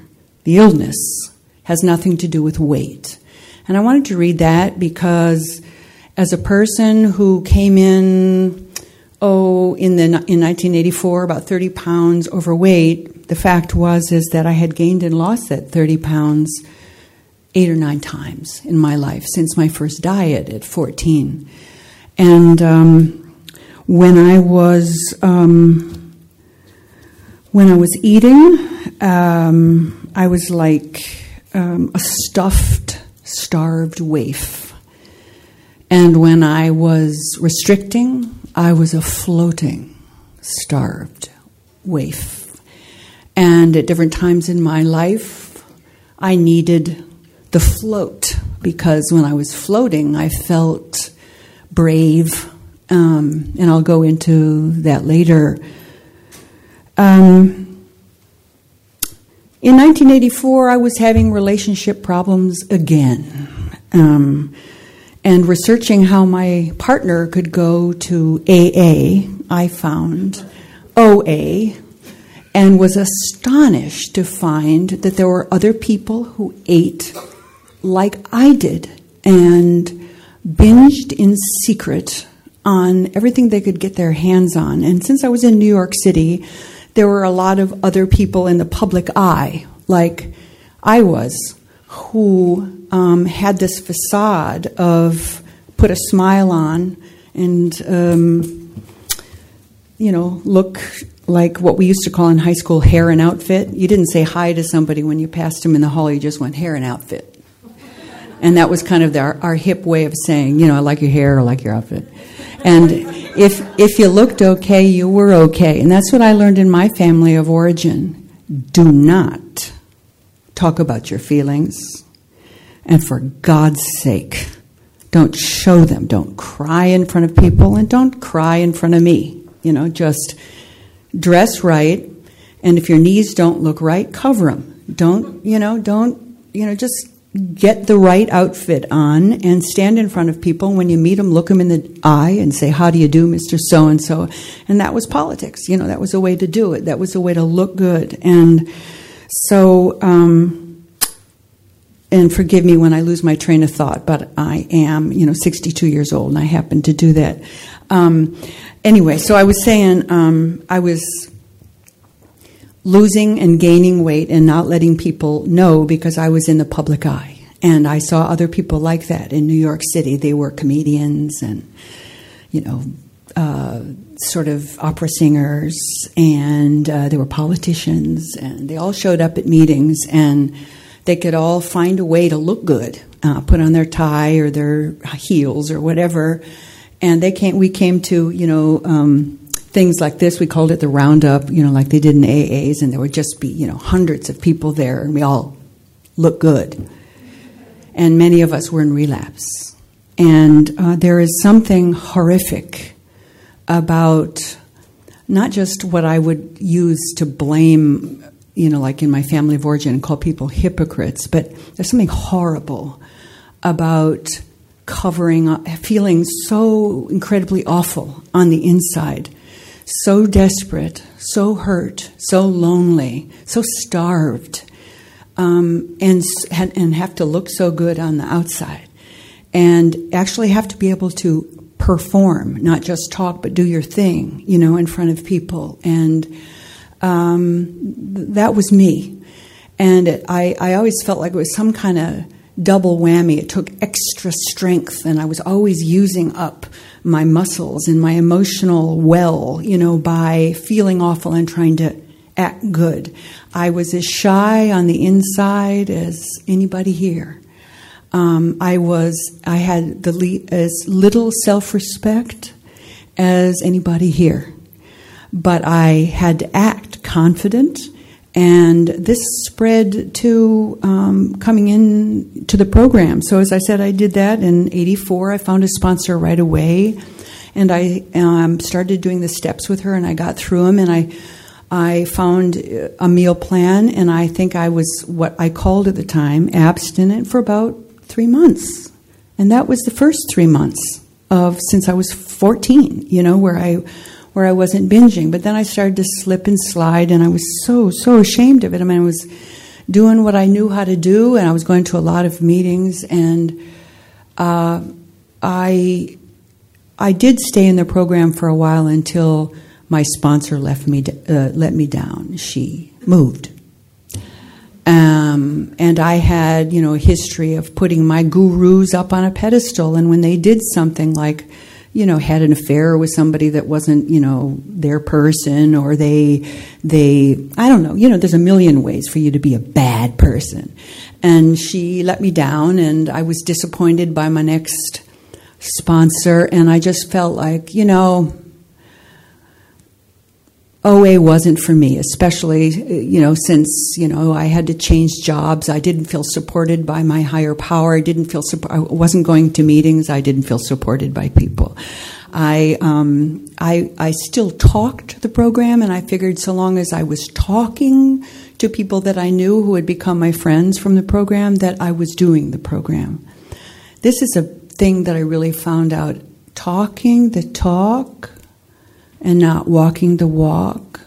The illness has nothing to do with weight. And I wanted to read that because as a person who came in, oh, in the in 1984, about 30 pounds overweight, the fact was is that I had gained and lost that 30 pounds eight or nine times in my life since my first diet at 14. And um, when I was um, when I was eating, um, I was like um, a stuffed, starved waif and when I was restricting, I was a floating, starved waif. And at different times in my life, I needed the float because when I was floating, I felt brave. Um, and I'll go into that later. Um, in 1984, I was having relationship problems again. Um, and researching how my partner could go to AA, I found OA and was astonished to find that there were other people who ate like I did and binged in secret on everything they could get their hands on. And since I was in New York City, there were a lot of other people in the public eye, like I was, who um, had this facade of put a smile on and, um, you know, look like what we used to call in high school hair and outfit. You didn't say hi to somebody when you passed them in the hall, you just went hair and outfit. And that was kind of our, our hip way of saying, you know, I like your hair, I like your outfit. And if, if you looked okay, you were okay. And that's what I learned in my family of origin. Do not talk about your feelings and for God's sake, don't show them. Don't cry in front of people and don't cry in front of me. You know, just dress right. And if your knees don't look right, cover them. Don't, you know, don't, you know, just get the right outfit on and stand in front of people. When you meet them, look them in the eye and say, How do you do, Mr. So and so? And that was politics. You know, that was a way to do it. That was a way to look good. And so, um, and forgive me when I lose my train of thought, but I am, you know, 62 years old, and I happen to do that. Um, anyway, so I was saying um, I was losing and gaining weight and not letting people know because I was in the public eye. And I saw other people like that in New York City. They were comedians and, you know, uh, sort of opera singers, and uh, they were politicians, and they all showed up at meetings and they could all find a way to look good, uh, put on their tie or their heels or whatever. And they came, we came to, you know, um, things like this. We called it the roundup, you know, like they did in AAs, and there would just be, you know, hundreds of people there, and we all looked good. And many of us were in relapse. And uh, there is something horrific about not just what I would use to blame you know, like in my family of origin, call people hypocrites, but there's something horrible about covering up, feeling so incredibly awful on the inside, so desperate, so hurt, so lonely, so starved, um, and and have to look so good on the outside, and actually have to be able to perform, not just talk, but do your thing, you know, in front of people and um, that was me. And it, I, I always felt like it was some kind of double whammy. It took extra strength, and I was always using up my muscles and my emotional well, you know, by feeling awful and trying to act good. I was as shy on the inside as anybody here. Um, I was, I had the le- as little self-respect as anybody here, but I had to act confident and this spread to um, coming in to the program. So as I said, I did that in '84. I found a sponsor right away, and I um, started doing the steps with her, and I got through them, and I. I found a meal plan, and I think I was what I called at the time abstinent for about three months, and that was the first three months of since I was 14. You know, where I where I wasn't binging. But then I started to slip and slide, and I was so, so ashamed of it. I mean, I was doing what I knew how to do, and I was going to a lot of meetings, and uh, I, I did stay in the program for a while until my sponsor left me, uh, let me down. She moved. Um, and I had, you know, a history of putting my gurus up on a pedestal, and when they did something like you know had an affair with somebody that wasn't you know their person or they they I don't know you know there's a million ways for you to be a bad person. And she let me down and I was disappointed by my next sponsor and I just felt like you know OA wasn't for me, especially you know since you know I had to change jobs. I didn't feel supported by my higher power. I didn't feel I wasn't going to meetings. I didn't feel supported by people. I um, I I still talked the program, and I figured so long as I was talking to people that I knew who had become my friends from the program, that I was doing the program. This is a thing that I really found out: talking the talk and not walking the walk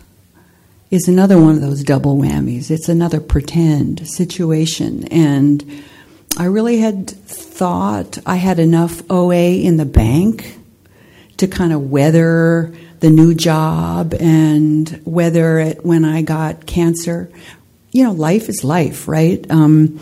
is another one of those double whammies. It's another pretend situation. And I really had thought I had enough OA in the bank to kind of weather the new job and weather it when I got cancer. You know, life is life, right? Um,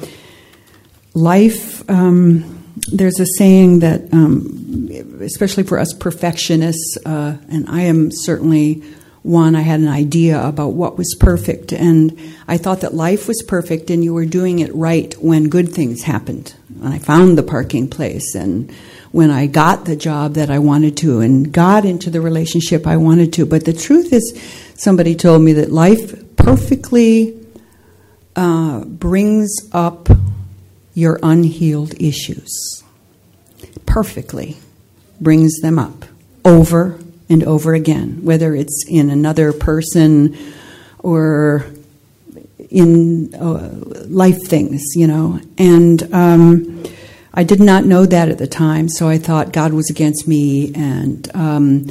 life. Um, there's a saying that, um, especially for us perfectionists, uh, and I am certainly one, I had an idea about what was perfect, and I thought that life was perfect and you were doing it right when good things happened. And I found the parking place, and when I got the job that I wanted to, and got into the relationship I wanted to. But the truth is, somebody told me that life perfectly uh, brings up your unhealed issues. Perfectly brings them up over and over again, whether it's in another person or in uh, life things, you know. And um, I did not know that at the time, so I thought God was against me, and um,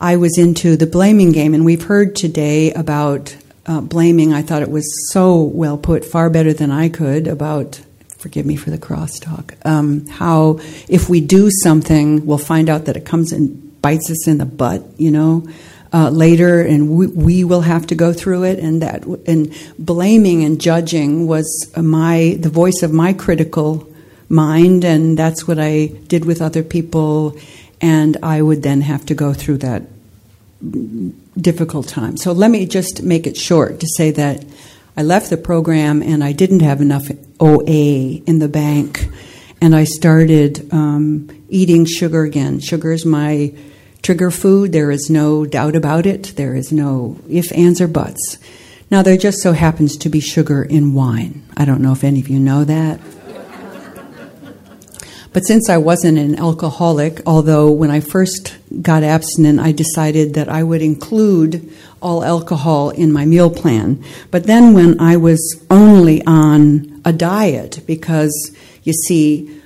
I was into the blaming game. And we've heard today about uh, blaming. I thought it was so well put, far better than I could, about forgive me for the crosstalk. Um, how if we do something, we'll find out that it comes and bites us in the butt, you know, uh, later, and we, we, will have to go through it. And that and blaming and judging was my the voice of my critical mind, and that's what I did with other people. And I would then have to go through that difficult time. So let me just make it short to say that I left the program and I didn't have enough OA in the bank, and I started um, eating sugar again. Sugar is my trigger food. There is no doubt about it. There is no if, ands, or buts. Now, there just so happens to be sugar in wine. I don't know if any of you know that. But since I wasn't an alcoholic, although when I first got abstinent, I decided that I would include all alcohol in my meal plan. But then when I was only on a diet, because you see,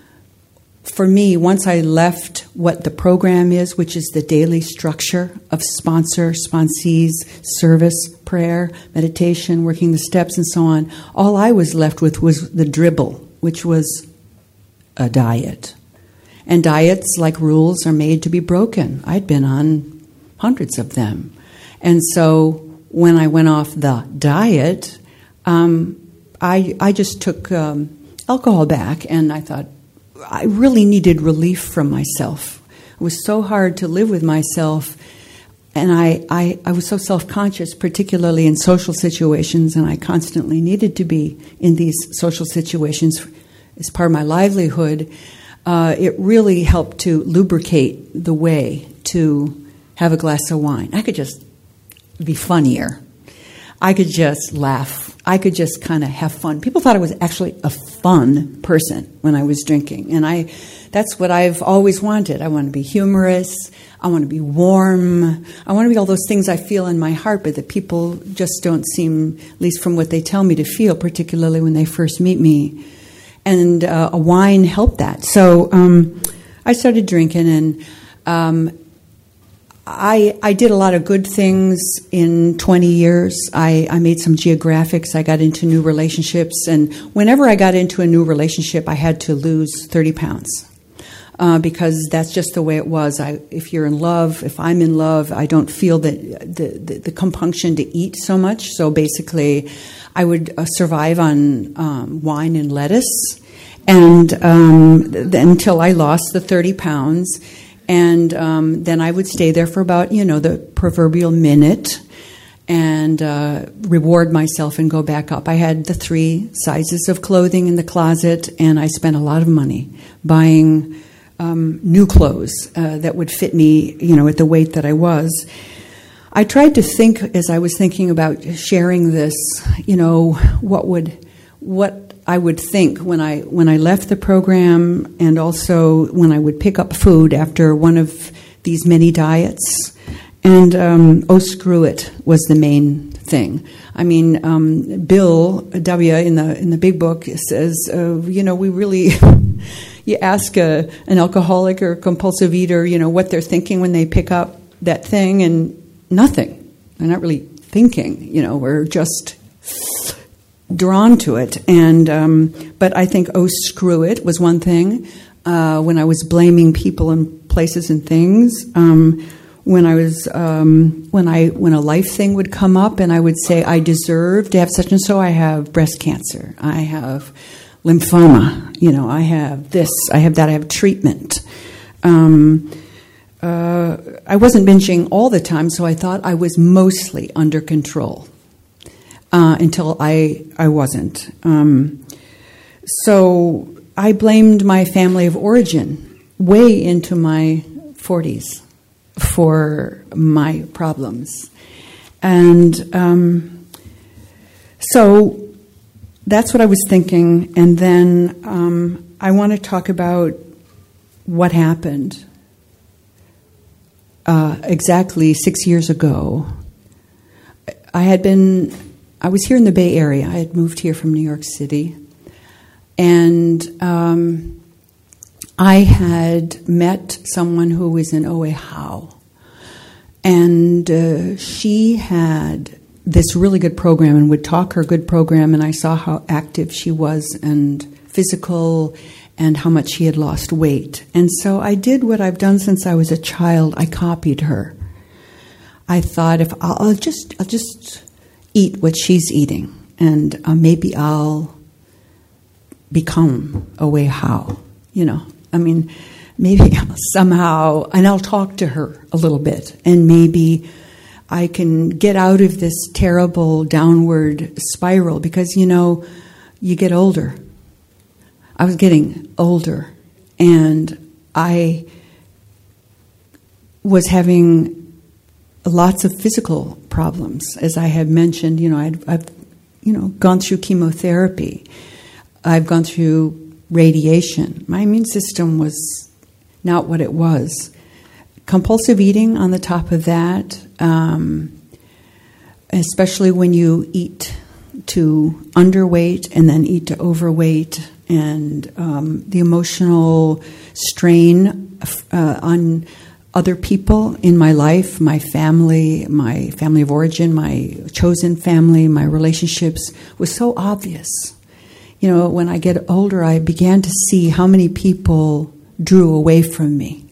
for me, once I left what the program is, which is the daily structure of sponsor, sponsees, service, prayer, meditation, working the steps, and so on, all I was left with was the dribble, which was a diet. And diets, like rules, are made to be broken. I'd been on hundreds of them. And so when I went off the diet, um, I, I just took um, alcohol back, and I thought I really needed relief from myself. It was so hard to live with myself, and I, I, I was so self conscious, particularly in social situations, and I constantly needed to be in these social situations as part of my livelihood. Uh, it really helped to lubricate the way to have a glass of wine. I could just be funnier. I could just laugh. I could just kind of have fun. People thought I was actually a fun person when I was drinking, and I that's what I've always wanted. I want to be humorous. I want to be warm. I want to be all those things I feel in my heart, but that people just don't seem, at least from what they tell me, to feel, particularly when they first meet me. And uh, a wine helped that. So um, I started drinking, and um, I, I did a lot of good things in 20 years. I, I made some geographics. I got into new relationships. And whenever I got into a new relationship, I had to lose 30 pounds. Uh, because that's just the way it was. I, if you're in love, if I'm in love, I don't feel the, the, the, the compunction to eat so much. So basically, I would uh, survive on um, wine and lettuce, and um, th- until I lost the 30 pounds and um, then I would stay there for about you know the proverbial minute and uh, reward myself and go back up. I had the three sizes of clothing in the closet, and I spent a lot of money buying um, new clothes uh, that would fit me, you know, at the weight that I was. I tried to think as I was thinking about sharing this, you know, what would what I would think when I when I left the program, and also when I would pick up food after one of these many diets. And um, oh, screw it was the main thing. I mean, um, Bill W. in the in the big book says, uh, you know, we really. you ask a, an alcoholic or compulsive eater, you know, what they're thinking when they pick up that thing, and nothing. They're not really thinking. You know, we're just drawn to it. And um, but I think oh screw it was one thing. Uh, when I was blaming people and places and things. Um, when I was um, when I when a life thing would come up and I would say I deserve to have such and so I have breast cancer I have lymphoma you know I have this I have that I have treatment um, uh, I wasn't binging all the time so I thought I was mostly under control uh, until I I wasn't. Um, so I blamed my family of origin way into my 40s for my problems, and um, so that's what I was thinking. And then um, I want to talk about what happened uh, exactly six years ago. I had been I was here in the Bay Area. I had moved here from New York City. And um, I had met someone who was in OA HOW. And uh, she had this really good program and would talk her good program. And I saw how active she was and physical and how much she had lost weight. And so I did what I've done since I was a child. I copied her. I thought if I'll, I'll just I'll just eat what she's eating, and uh, maybe I'll become OA HOW. You know, I mean, maybe somehow, and I'll talk to her a little bit, and maybe I can get out of this terrible downward spiral because, you know, you get older. I was getting older, and I was having lots of physical problems. As I have mentioned, you know, i have you know gone through chemotherapy. I've gone through radiation. My immune system was not what it was. Compulsive eating on the top of that, um, especially when you eat to underweight and then eat to overweight, and um, the emotional strain uh, on other people in my life, my family, my family of origin, my chosen family, my relationships was so obvious. You know, when I get older, I began to see how many people drew away from me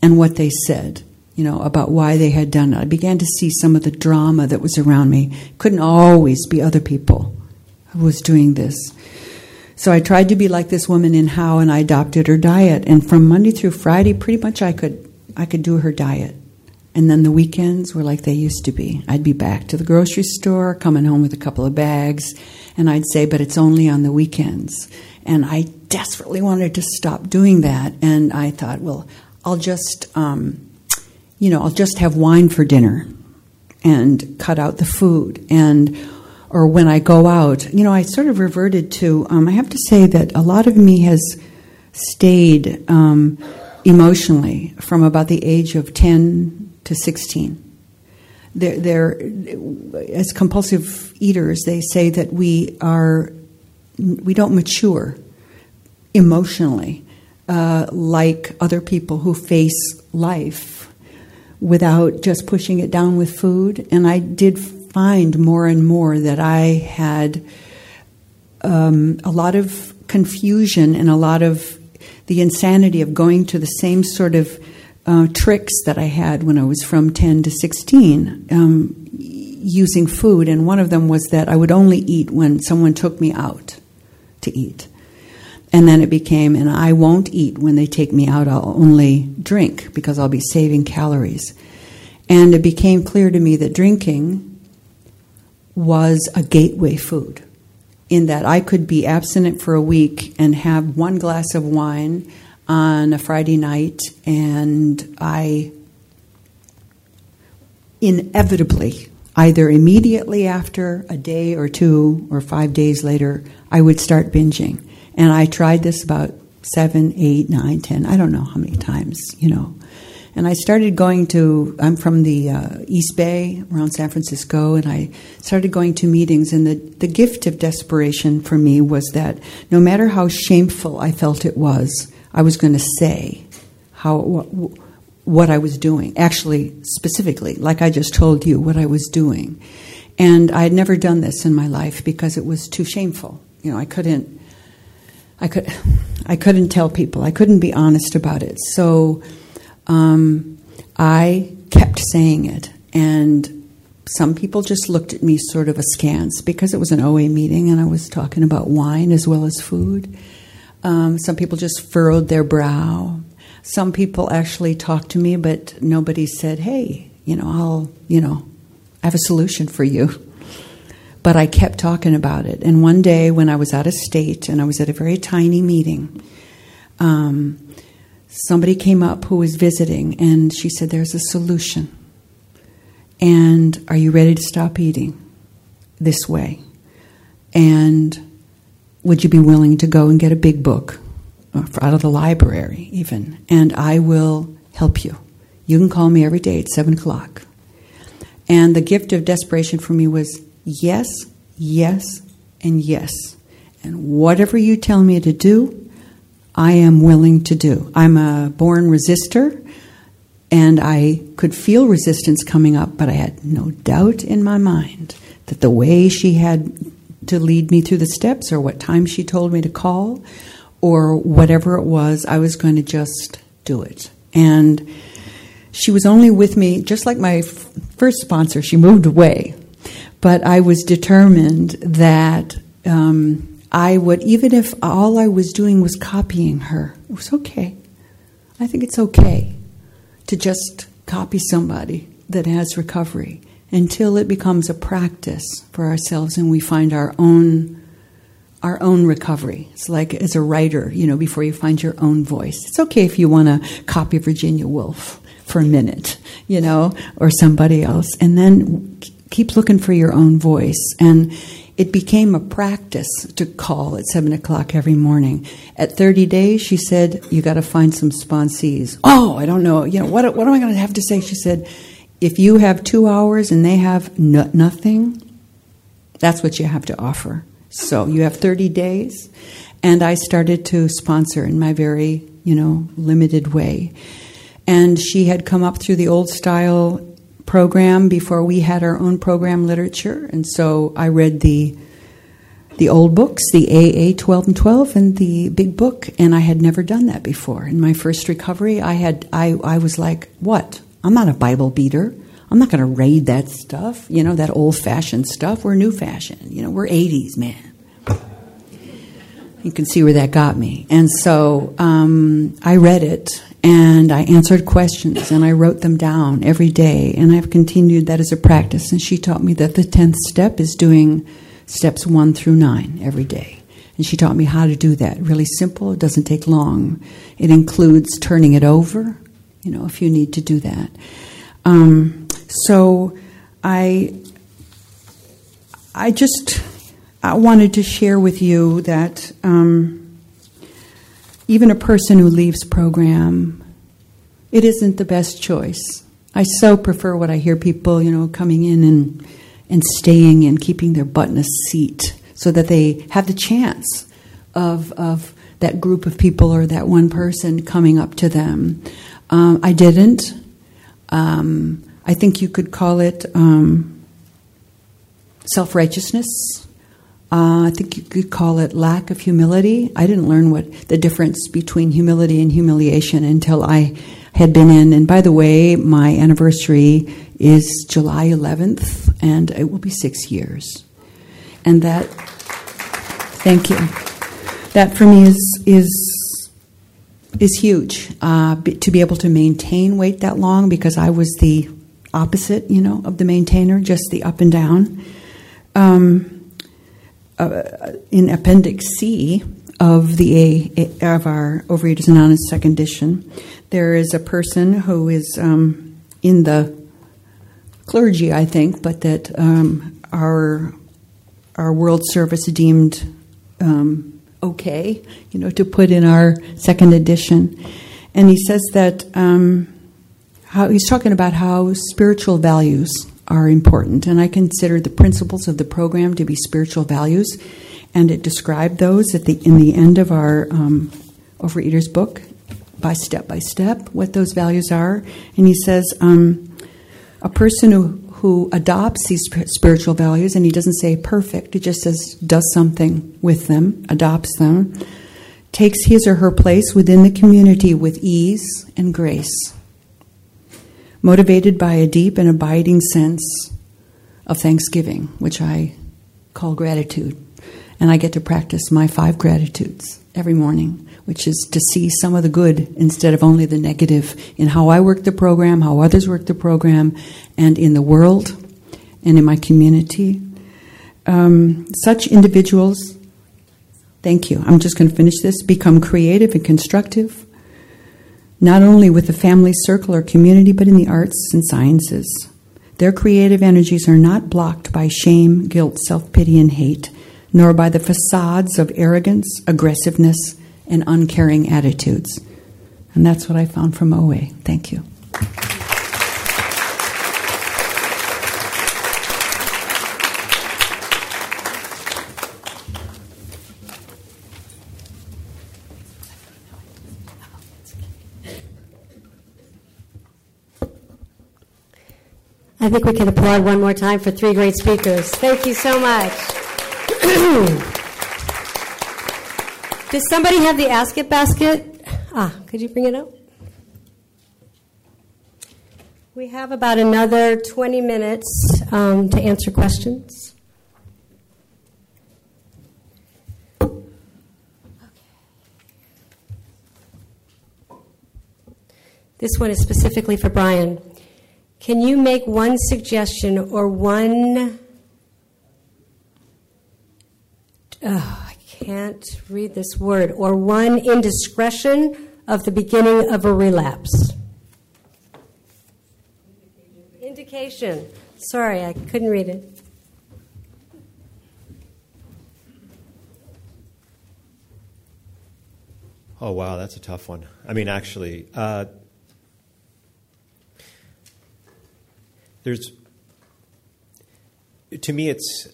and what they said, you know, about why they had done it. I began to see some of the drama that was around me. Couldn't always be other people who was doing this. So I tried to be like this woman in HOW, and I adopted her diet. And from Monday through Friday, pretty much I could I could do her diet. And then the weekends were like they used to be. I'd be back to the grocery store, coming home with a couple of bags, and I'd say, "But it's only on the weekends." And I desperately wanted to stop doing that. And I thought, well, I'll just, um, you know, I'll just have wine for dinner and cut out the food and or when I go out, you know, I sort of reverted to. Um, I have to say that a lot of me has stayed um, emotionally from about the age of ten to sixteen. They're, they're, as compulsive eaters, they say that we are we don't mature emotionally uh, like other people who face life without just pushing it down with food. And I did find more and more that I had um, a lot of confusion and a lot of the insanity of going to the same sort of uh, tricks that I had when I was from 10 to 16 um, using food. And one of them was that I would only eat when someone took me out to eat. And then it became, and I won't eat when they take me out, I'll only drink because I'll be saving calories. And it became clear to me that drinking was a gateway food, in that I could be abstinent for a week and have one glass of wine on a Friday night, and I inevitably, either immediately after, a day or two, or five days later, I would start binging. And I tried this about seven, eight, nine, ten, I don't know how many times, you know. And I started going to, I'm from the uh, East Bay around San Francisco, and I started going to meetings. And the, the gift of desperation for me was that no matter how shameful I felt it was, I was going to say how, what, what I was doing, actually, specifically, like I just told you, what I was doing. And I had never done this in my life because it was too shameful. You know, I couldn't, I could, I couldn't tell people. I couldn't be honest about it. So um, I kept saying it, and some people just looked at me sort of askance because it was an OA meeting and I was talking about wine as well as food. Um, some people just furrowed their brow. Some people actually talked to me, but nobody said, "Hey, you know, I'll, you know, I have a solution for you." But I kept talking about it. And one day, when I was out of state and I was at a very tiny meeting, um, somebody came up who was visiting and she said, There's a solution. And are you ready to stop eating this way? And would you be willing to go and get a big book uh, out of the library, even? And I will help you. You can call me every day at 7 o'clock. And the gift of desperation for me was yes, yes, and yes. And whatever you tell me to do, I am willing to do. I'm a born resistor, and I could feel resistance coming up, but I had no doubt in my mind that the way she had to lead me through the steps, or what time she told me to call, or whatever it was, I was going to just do it. And she was only with me, just like my f- first sponsor, she moved away. But I was determined that um, I would, even if all I was doing was copying her, it was okay. I think it's okay to just copy somebody that has recovery until it becomes a practice for ourselves and we find our own our own recovery. It's like as a writer, you know, before you find your own voice. It's okay if you want to copy Virginia Woolf for a minute, you know, or somebody else, and then keep looking for your own voice. And it became a practice to call at 7 o'clock every morning. At 30 days, she said, You got to find some sponsees. Oh, I don't know. You know, what, what am I going to have to say? She said, If you have two hours and they have no, nothing, that's what you have to offer. So you have 30 days. And I started to sponsor in my very, you know, limited way. And she had come up through the old style program before we had our own program literature, and so I read the the old books, the AA 12 and 12 and the big book, and I had never done that before. In my first recovery, I had I, I was like, what? I'm not a Bible beater. I'm not going to read that stuff, you know, that old fashioned stuff. We're new fashioned. You know, we're 80s, man. You can see where that got me. And so um, I read it and I answered questions and I wrote them down every day. And I've continued that as a practice. And she taught me that the 10th step is doing steps one through nine every day. And she taught me how to do that. Really simple, it doesn't take long. It includes turning it over, you know, if you need to do that. Um, so I, I just I wanted to share with you that um, even a person who leaves program, it isn't the best choice. I so prefer what I hear people, you know, coming in and and staying and keeping their butt in a seat so that they have the chance of of that group of people or that one person coming up to them. Um, I didn't. Um, I think you could call it um, self righteousness. Uh, I think you could call it lack of humility. I didn't learn what the difference between humility and humiliation until I had been in. And by the way, my anniversary is July 11th, and it will be six years. And that, thank you. That for me is is is huge uh, to be able to maintain weight that long because I was the opposite, you know, of the maintainer, just the up and down. Um, uh, in Appendix C of the A, of our Overeaters Anonymous second edition, there is a person who is um, in the clergy, I think, but that um, our our World Service deemed um, okay, you know, to put in our second edition, and he says that um, how he's talking about how spiritual values are important. And I consider the principles of the program to be spiritual values. And it described those at the in the end of our um, Overeaters book, by step by step, what those values are. And he says um, a person who who adopts these spiritual values, and he doesn't say perfect, he just says does something with them, adopts them, takes his or her place within the community with ease and grace motivated by a deep and abiding sense of thanksgiving, which I call gratitude. And I get to practice my five gratitudes every morning, which is to see some of the good instead of only the negative in how I work the program, how others work the program, and in the world and in my community. Um, such individuals, thank you, I'm just going to finish this, become creative and constructive not only with the family circle or community, but in the arts and sciences. Their creative energies are not blocked by shame, guilt, self pity, and hate, nor by the facades of arrogance, aggressiveness, and uncaring attitudes. And that's what I found from OA. Thank you. I think we can applaud one more time for three great speakers. Thank you so much. Does somebody have the Ask It basket? Ah, could you bring it up? We have about another 20 minutes um, to answer questions. This one is specifically for Brian. Can you make one suggestion or one. Oh, I can't read this word. Or one indiscretion of the beginning of a relapse? Indication. Sorry, I couldn't read it. Oh, wow, that's a tough one. I mean, actually, uh, there's to me it's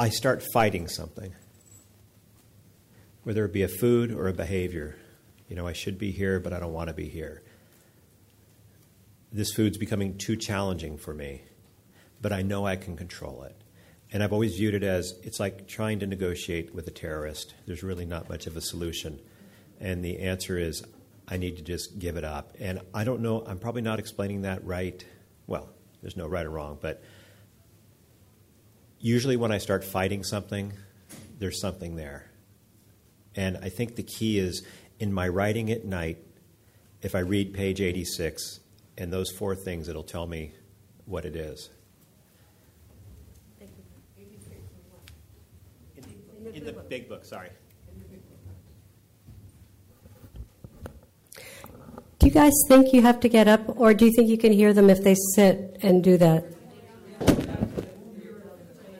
I start fighting something. Whether it be a food or a behavior. You know, I should be here, but I don't want to be here. This food's becoming too challenging for me, but I know I can control it. And I've always viewed it as it's like trying to negotiate with a terrorist. There's really not much of a solution. And the answer is I need to just give it up. And I don't know, I'm probably not explaining that right. Well, there's no right or wrong, but usually when I start fighting something, there's something there. And I think the key is in my writing at night, if I read page 86 and those four things, it'll tell me what it is. In the, in the big book, sorry. Do you guys think you have to get up, or do you think you can hear them if they sit and do that?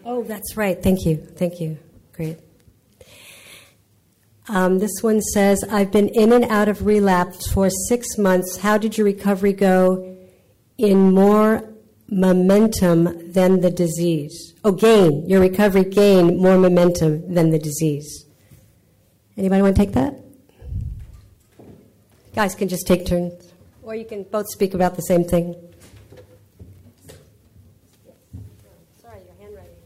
Oh, that's right. Thank you. Thank you. Great. Um, this one says, I've been in and out of relapse for six months. How did your recovery go in more momentum than the disease? Oh, gain. Your recovery gained more momentum than the disease. Anybody want to take that? Guys can just take turns, or you can both speak about the same thing. Sorry, your handwriting.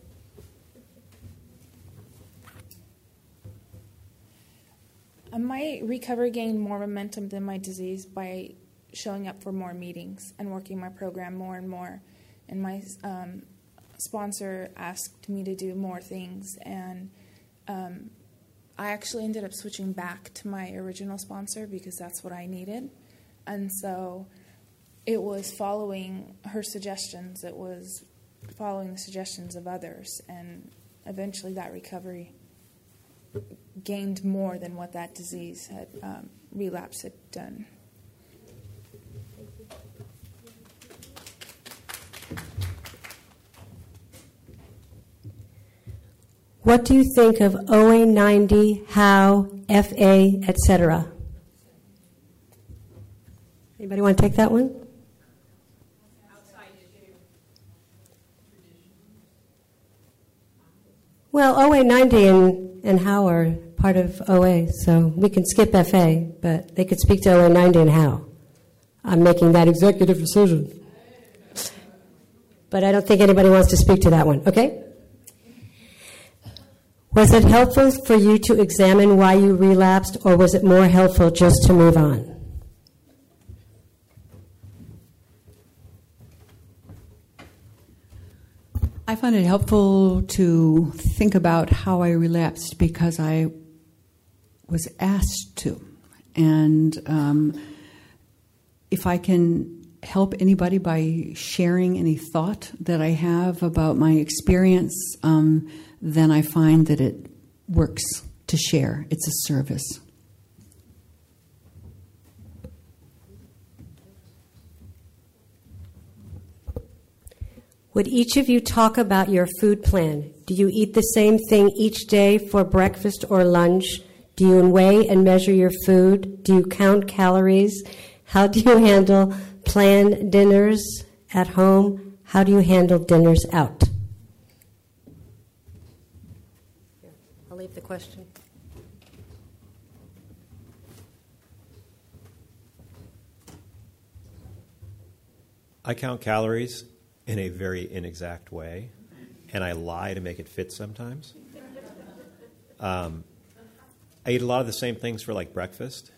My recovery gained more momentum than my disease by showing up for more meetings and working my program more and more. And my um, sponsor asked me to do more things, and um, I actually ended up switching back to my original sponsor because that's what I needed. And so it was following her suggestions, it was following the suggestions of others, and eventually that recovery gained more than what that disease had um, relapse had done. What do you think of OA 90, HOW, FA, etc.? Anybody want to take that one? Well, OA 90 and, and HOW are part of OA, so we can skip FA, but they could speak to OA 90 and HOW. I'm making that executive decision. But I don't think anybody wants to speak to that one, okay? Was it helpful for you to examine why you relapsed, or was it more helpful just to move on? I found it helpful to think about how I relapsed because I was asked to. And um, if I can help anybody by sharing any thought that I have about my experience, um, then I find that it works to share. It's a service. Would each of you talk about your food plan? Do you eat the same thing each day for breakfast or lunch? Do you weigh and measure your food? Do you count calories? How do you handle planned dinners at home? How do you handle dinners out? I'll leave the question. I count calories in a very inexact way, and I lie to make it fit sometimes. Um, I eat a lot of the same things for like breakfast,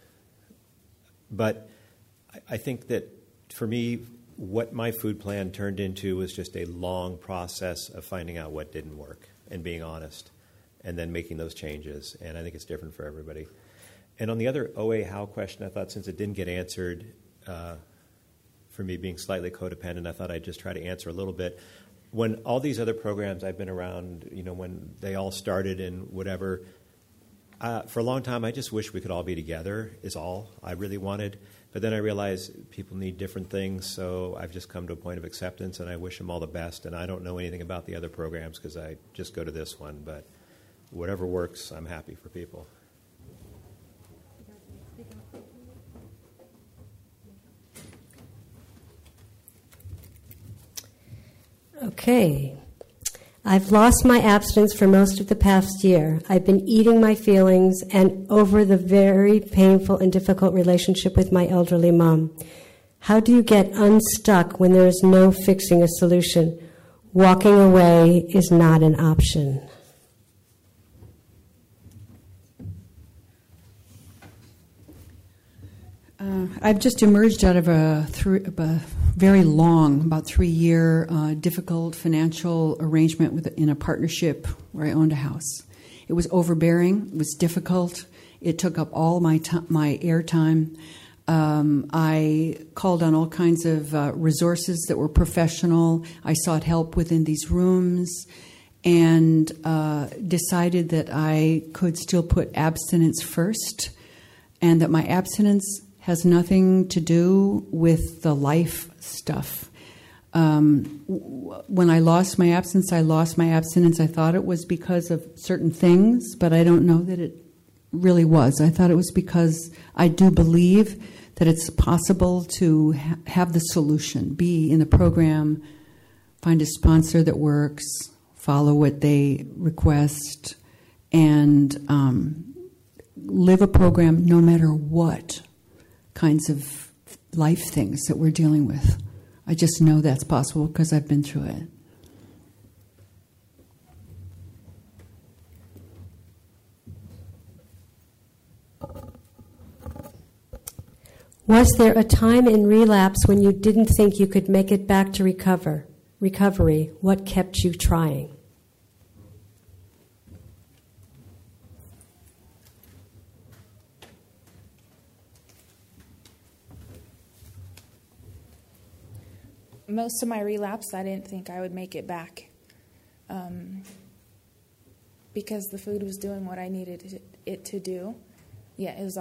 but I, I think that for me, what my food plan turned into was just a long process of finding out what didn't work and being honest, and then making those changes. And I think it's different for everybody. And on the other OA HOW question, I thought since it didn't get answered, uh, for me being slightly codependent, I thought I'd just try to answer a little bit. When all these other programs I've been around, you know, when they all started and whatever, uh, for a long time I just wish we could all be together, is all I really wanted. But then I realized people need different things, so I've just come to a point of acceptance and I wish them all the best. And I don't know anything about the other programs because I just go to this one, but whatever works, I'm happy for people. Okay. I've lost my abstinence for most of the past year. I've been eating my feelings and over the very painful and difficult relationship with my elderly mom. How do you get unstuck when there is no fixing a solution? Walking away is not an option. Uh, I've just emerged out of a, three, a very long, about three year, uh, difficult financial arrangement with, in a partnership where I owned a house. It was overbearing. It was difficult. It took up all my t- my airtime. Um, I called on all kinds of uh, resources that were professional. I sought help within these rooms and uh, decided that I could still put abstinence first and that my abstinence has nothing to do with the life stuff. Um, when I lost my abstinence, I lost my abstinence. I thought it was because of certain things, but I don't know that it really was. I thought it was because I do believe that it's possible to ha- have the solution, be in the program, find a sponsor that works, follow what they request, and um, live a program no matter what kinds of life things that we're dealing with. I just know that's possible because I've been through it. Was there a time in relapse when you didn't think you could make it back to recover? Recovery, what kept you trying? Most of my relapse, I didn't think I would make it back. Um, because the food was doing what I needed it to do. Yeah, it was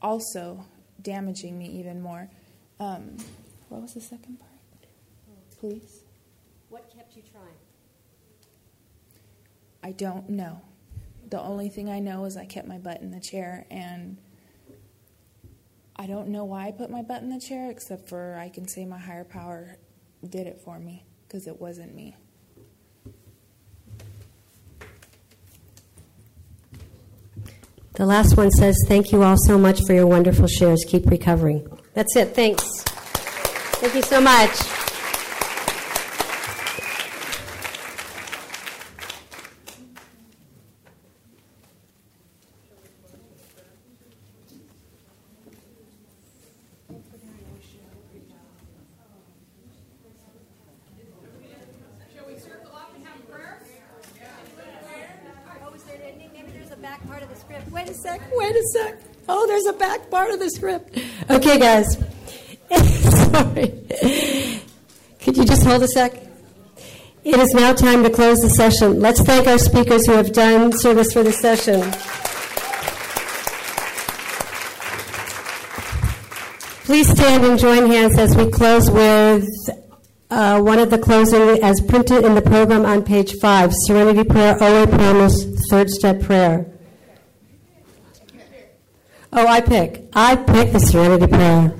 also damaging me even more. Um, what was the second part? Please. What kept you trying? I don't know. The only thing I know is I kept my butt in the chair, and I don't know why I put my butt in the chair, except for I can say my higher power did it for me because it wasn't me. The last one says, Thank you all so much for your wonderful shares. Keep recovering. That's it. Thanks. Thank you so much. Part of the script. Okay, guys. Sorry. Could you just hold a sec? It is now time to close the session. Let's thank our speakers who have done service for the session. Please stand and join hands as we close with uh, one of the closing as printed in the program on page five Serenity Prayer, OA Promise, Third Step Prayer. Oh, I pick. I pick the Serenity Prayer.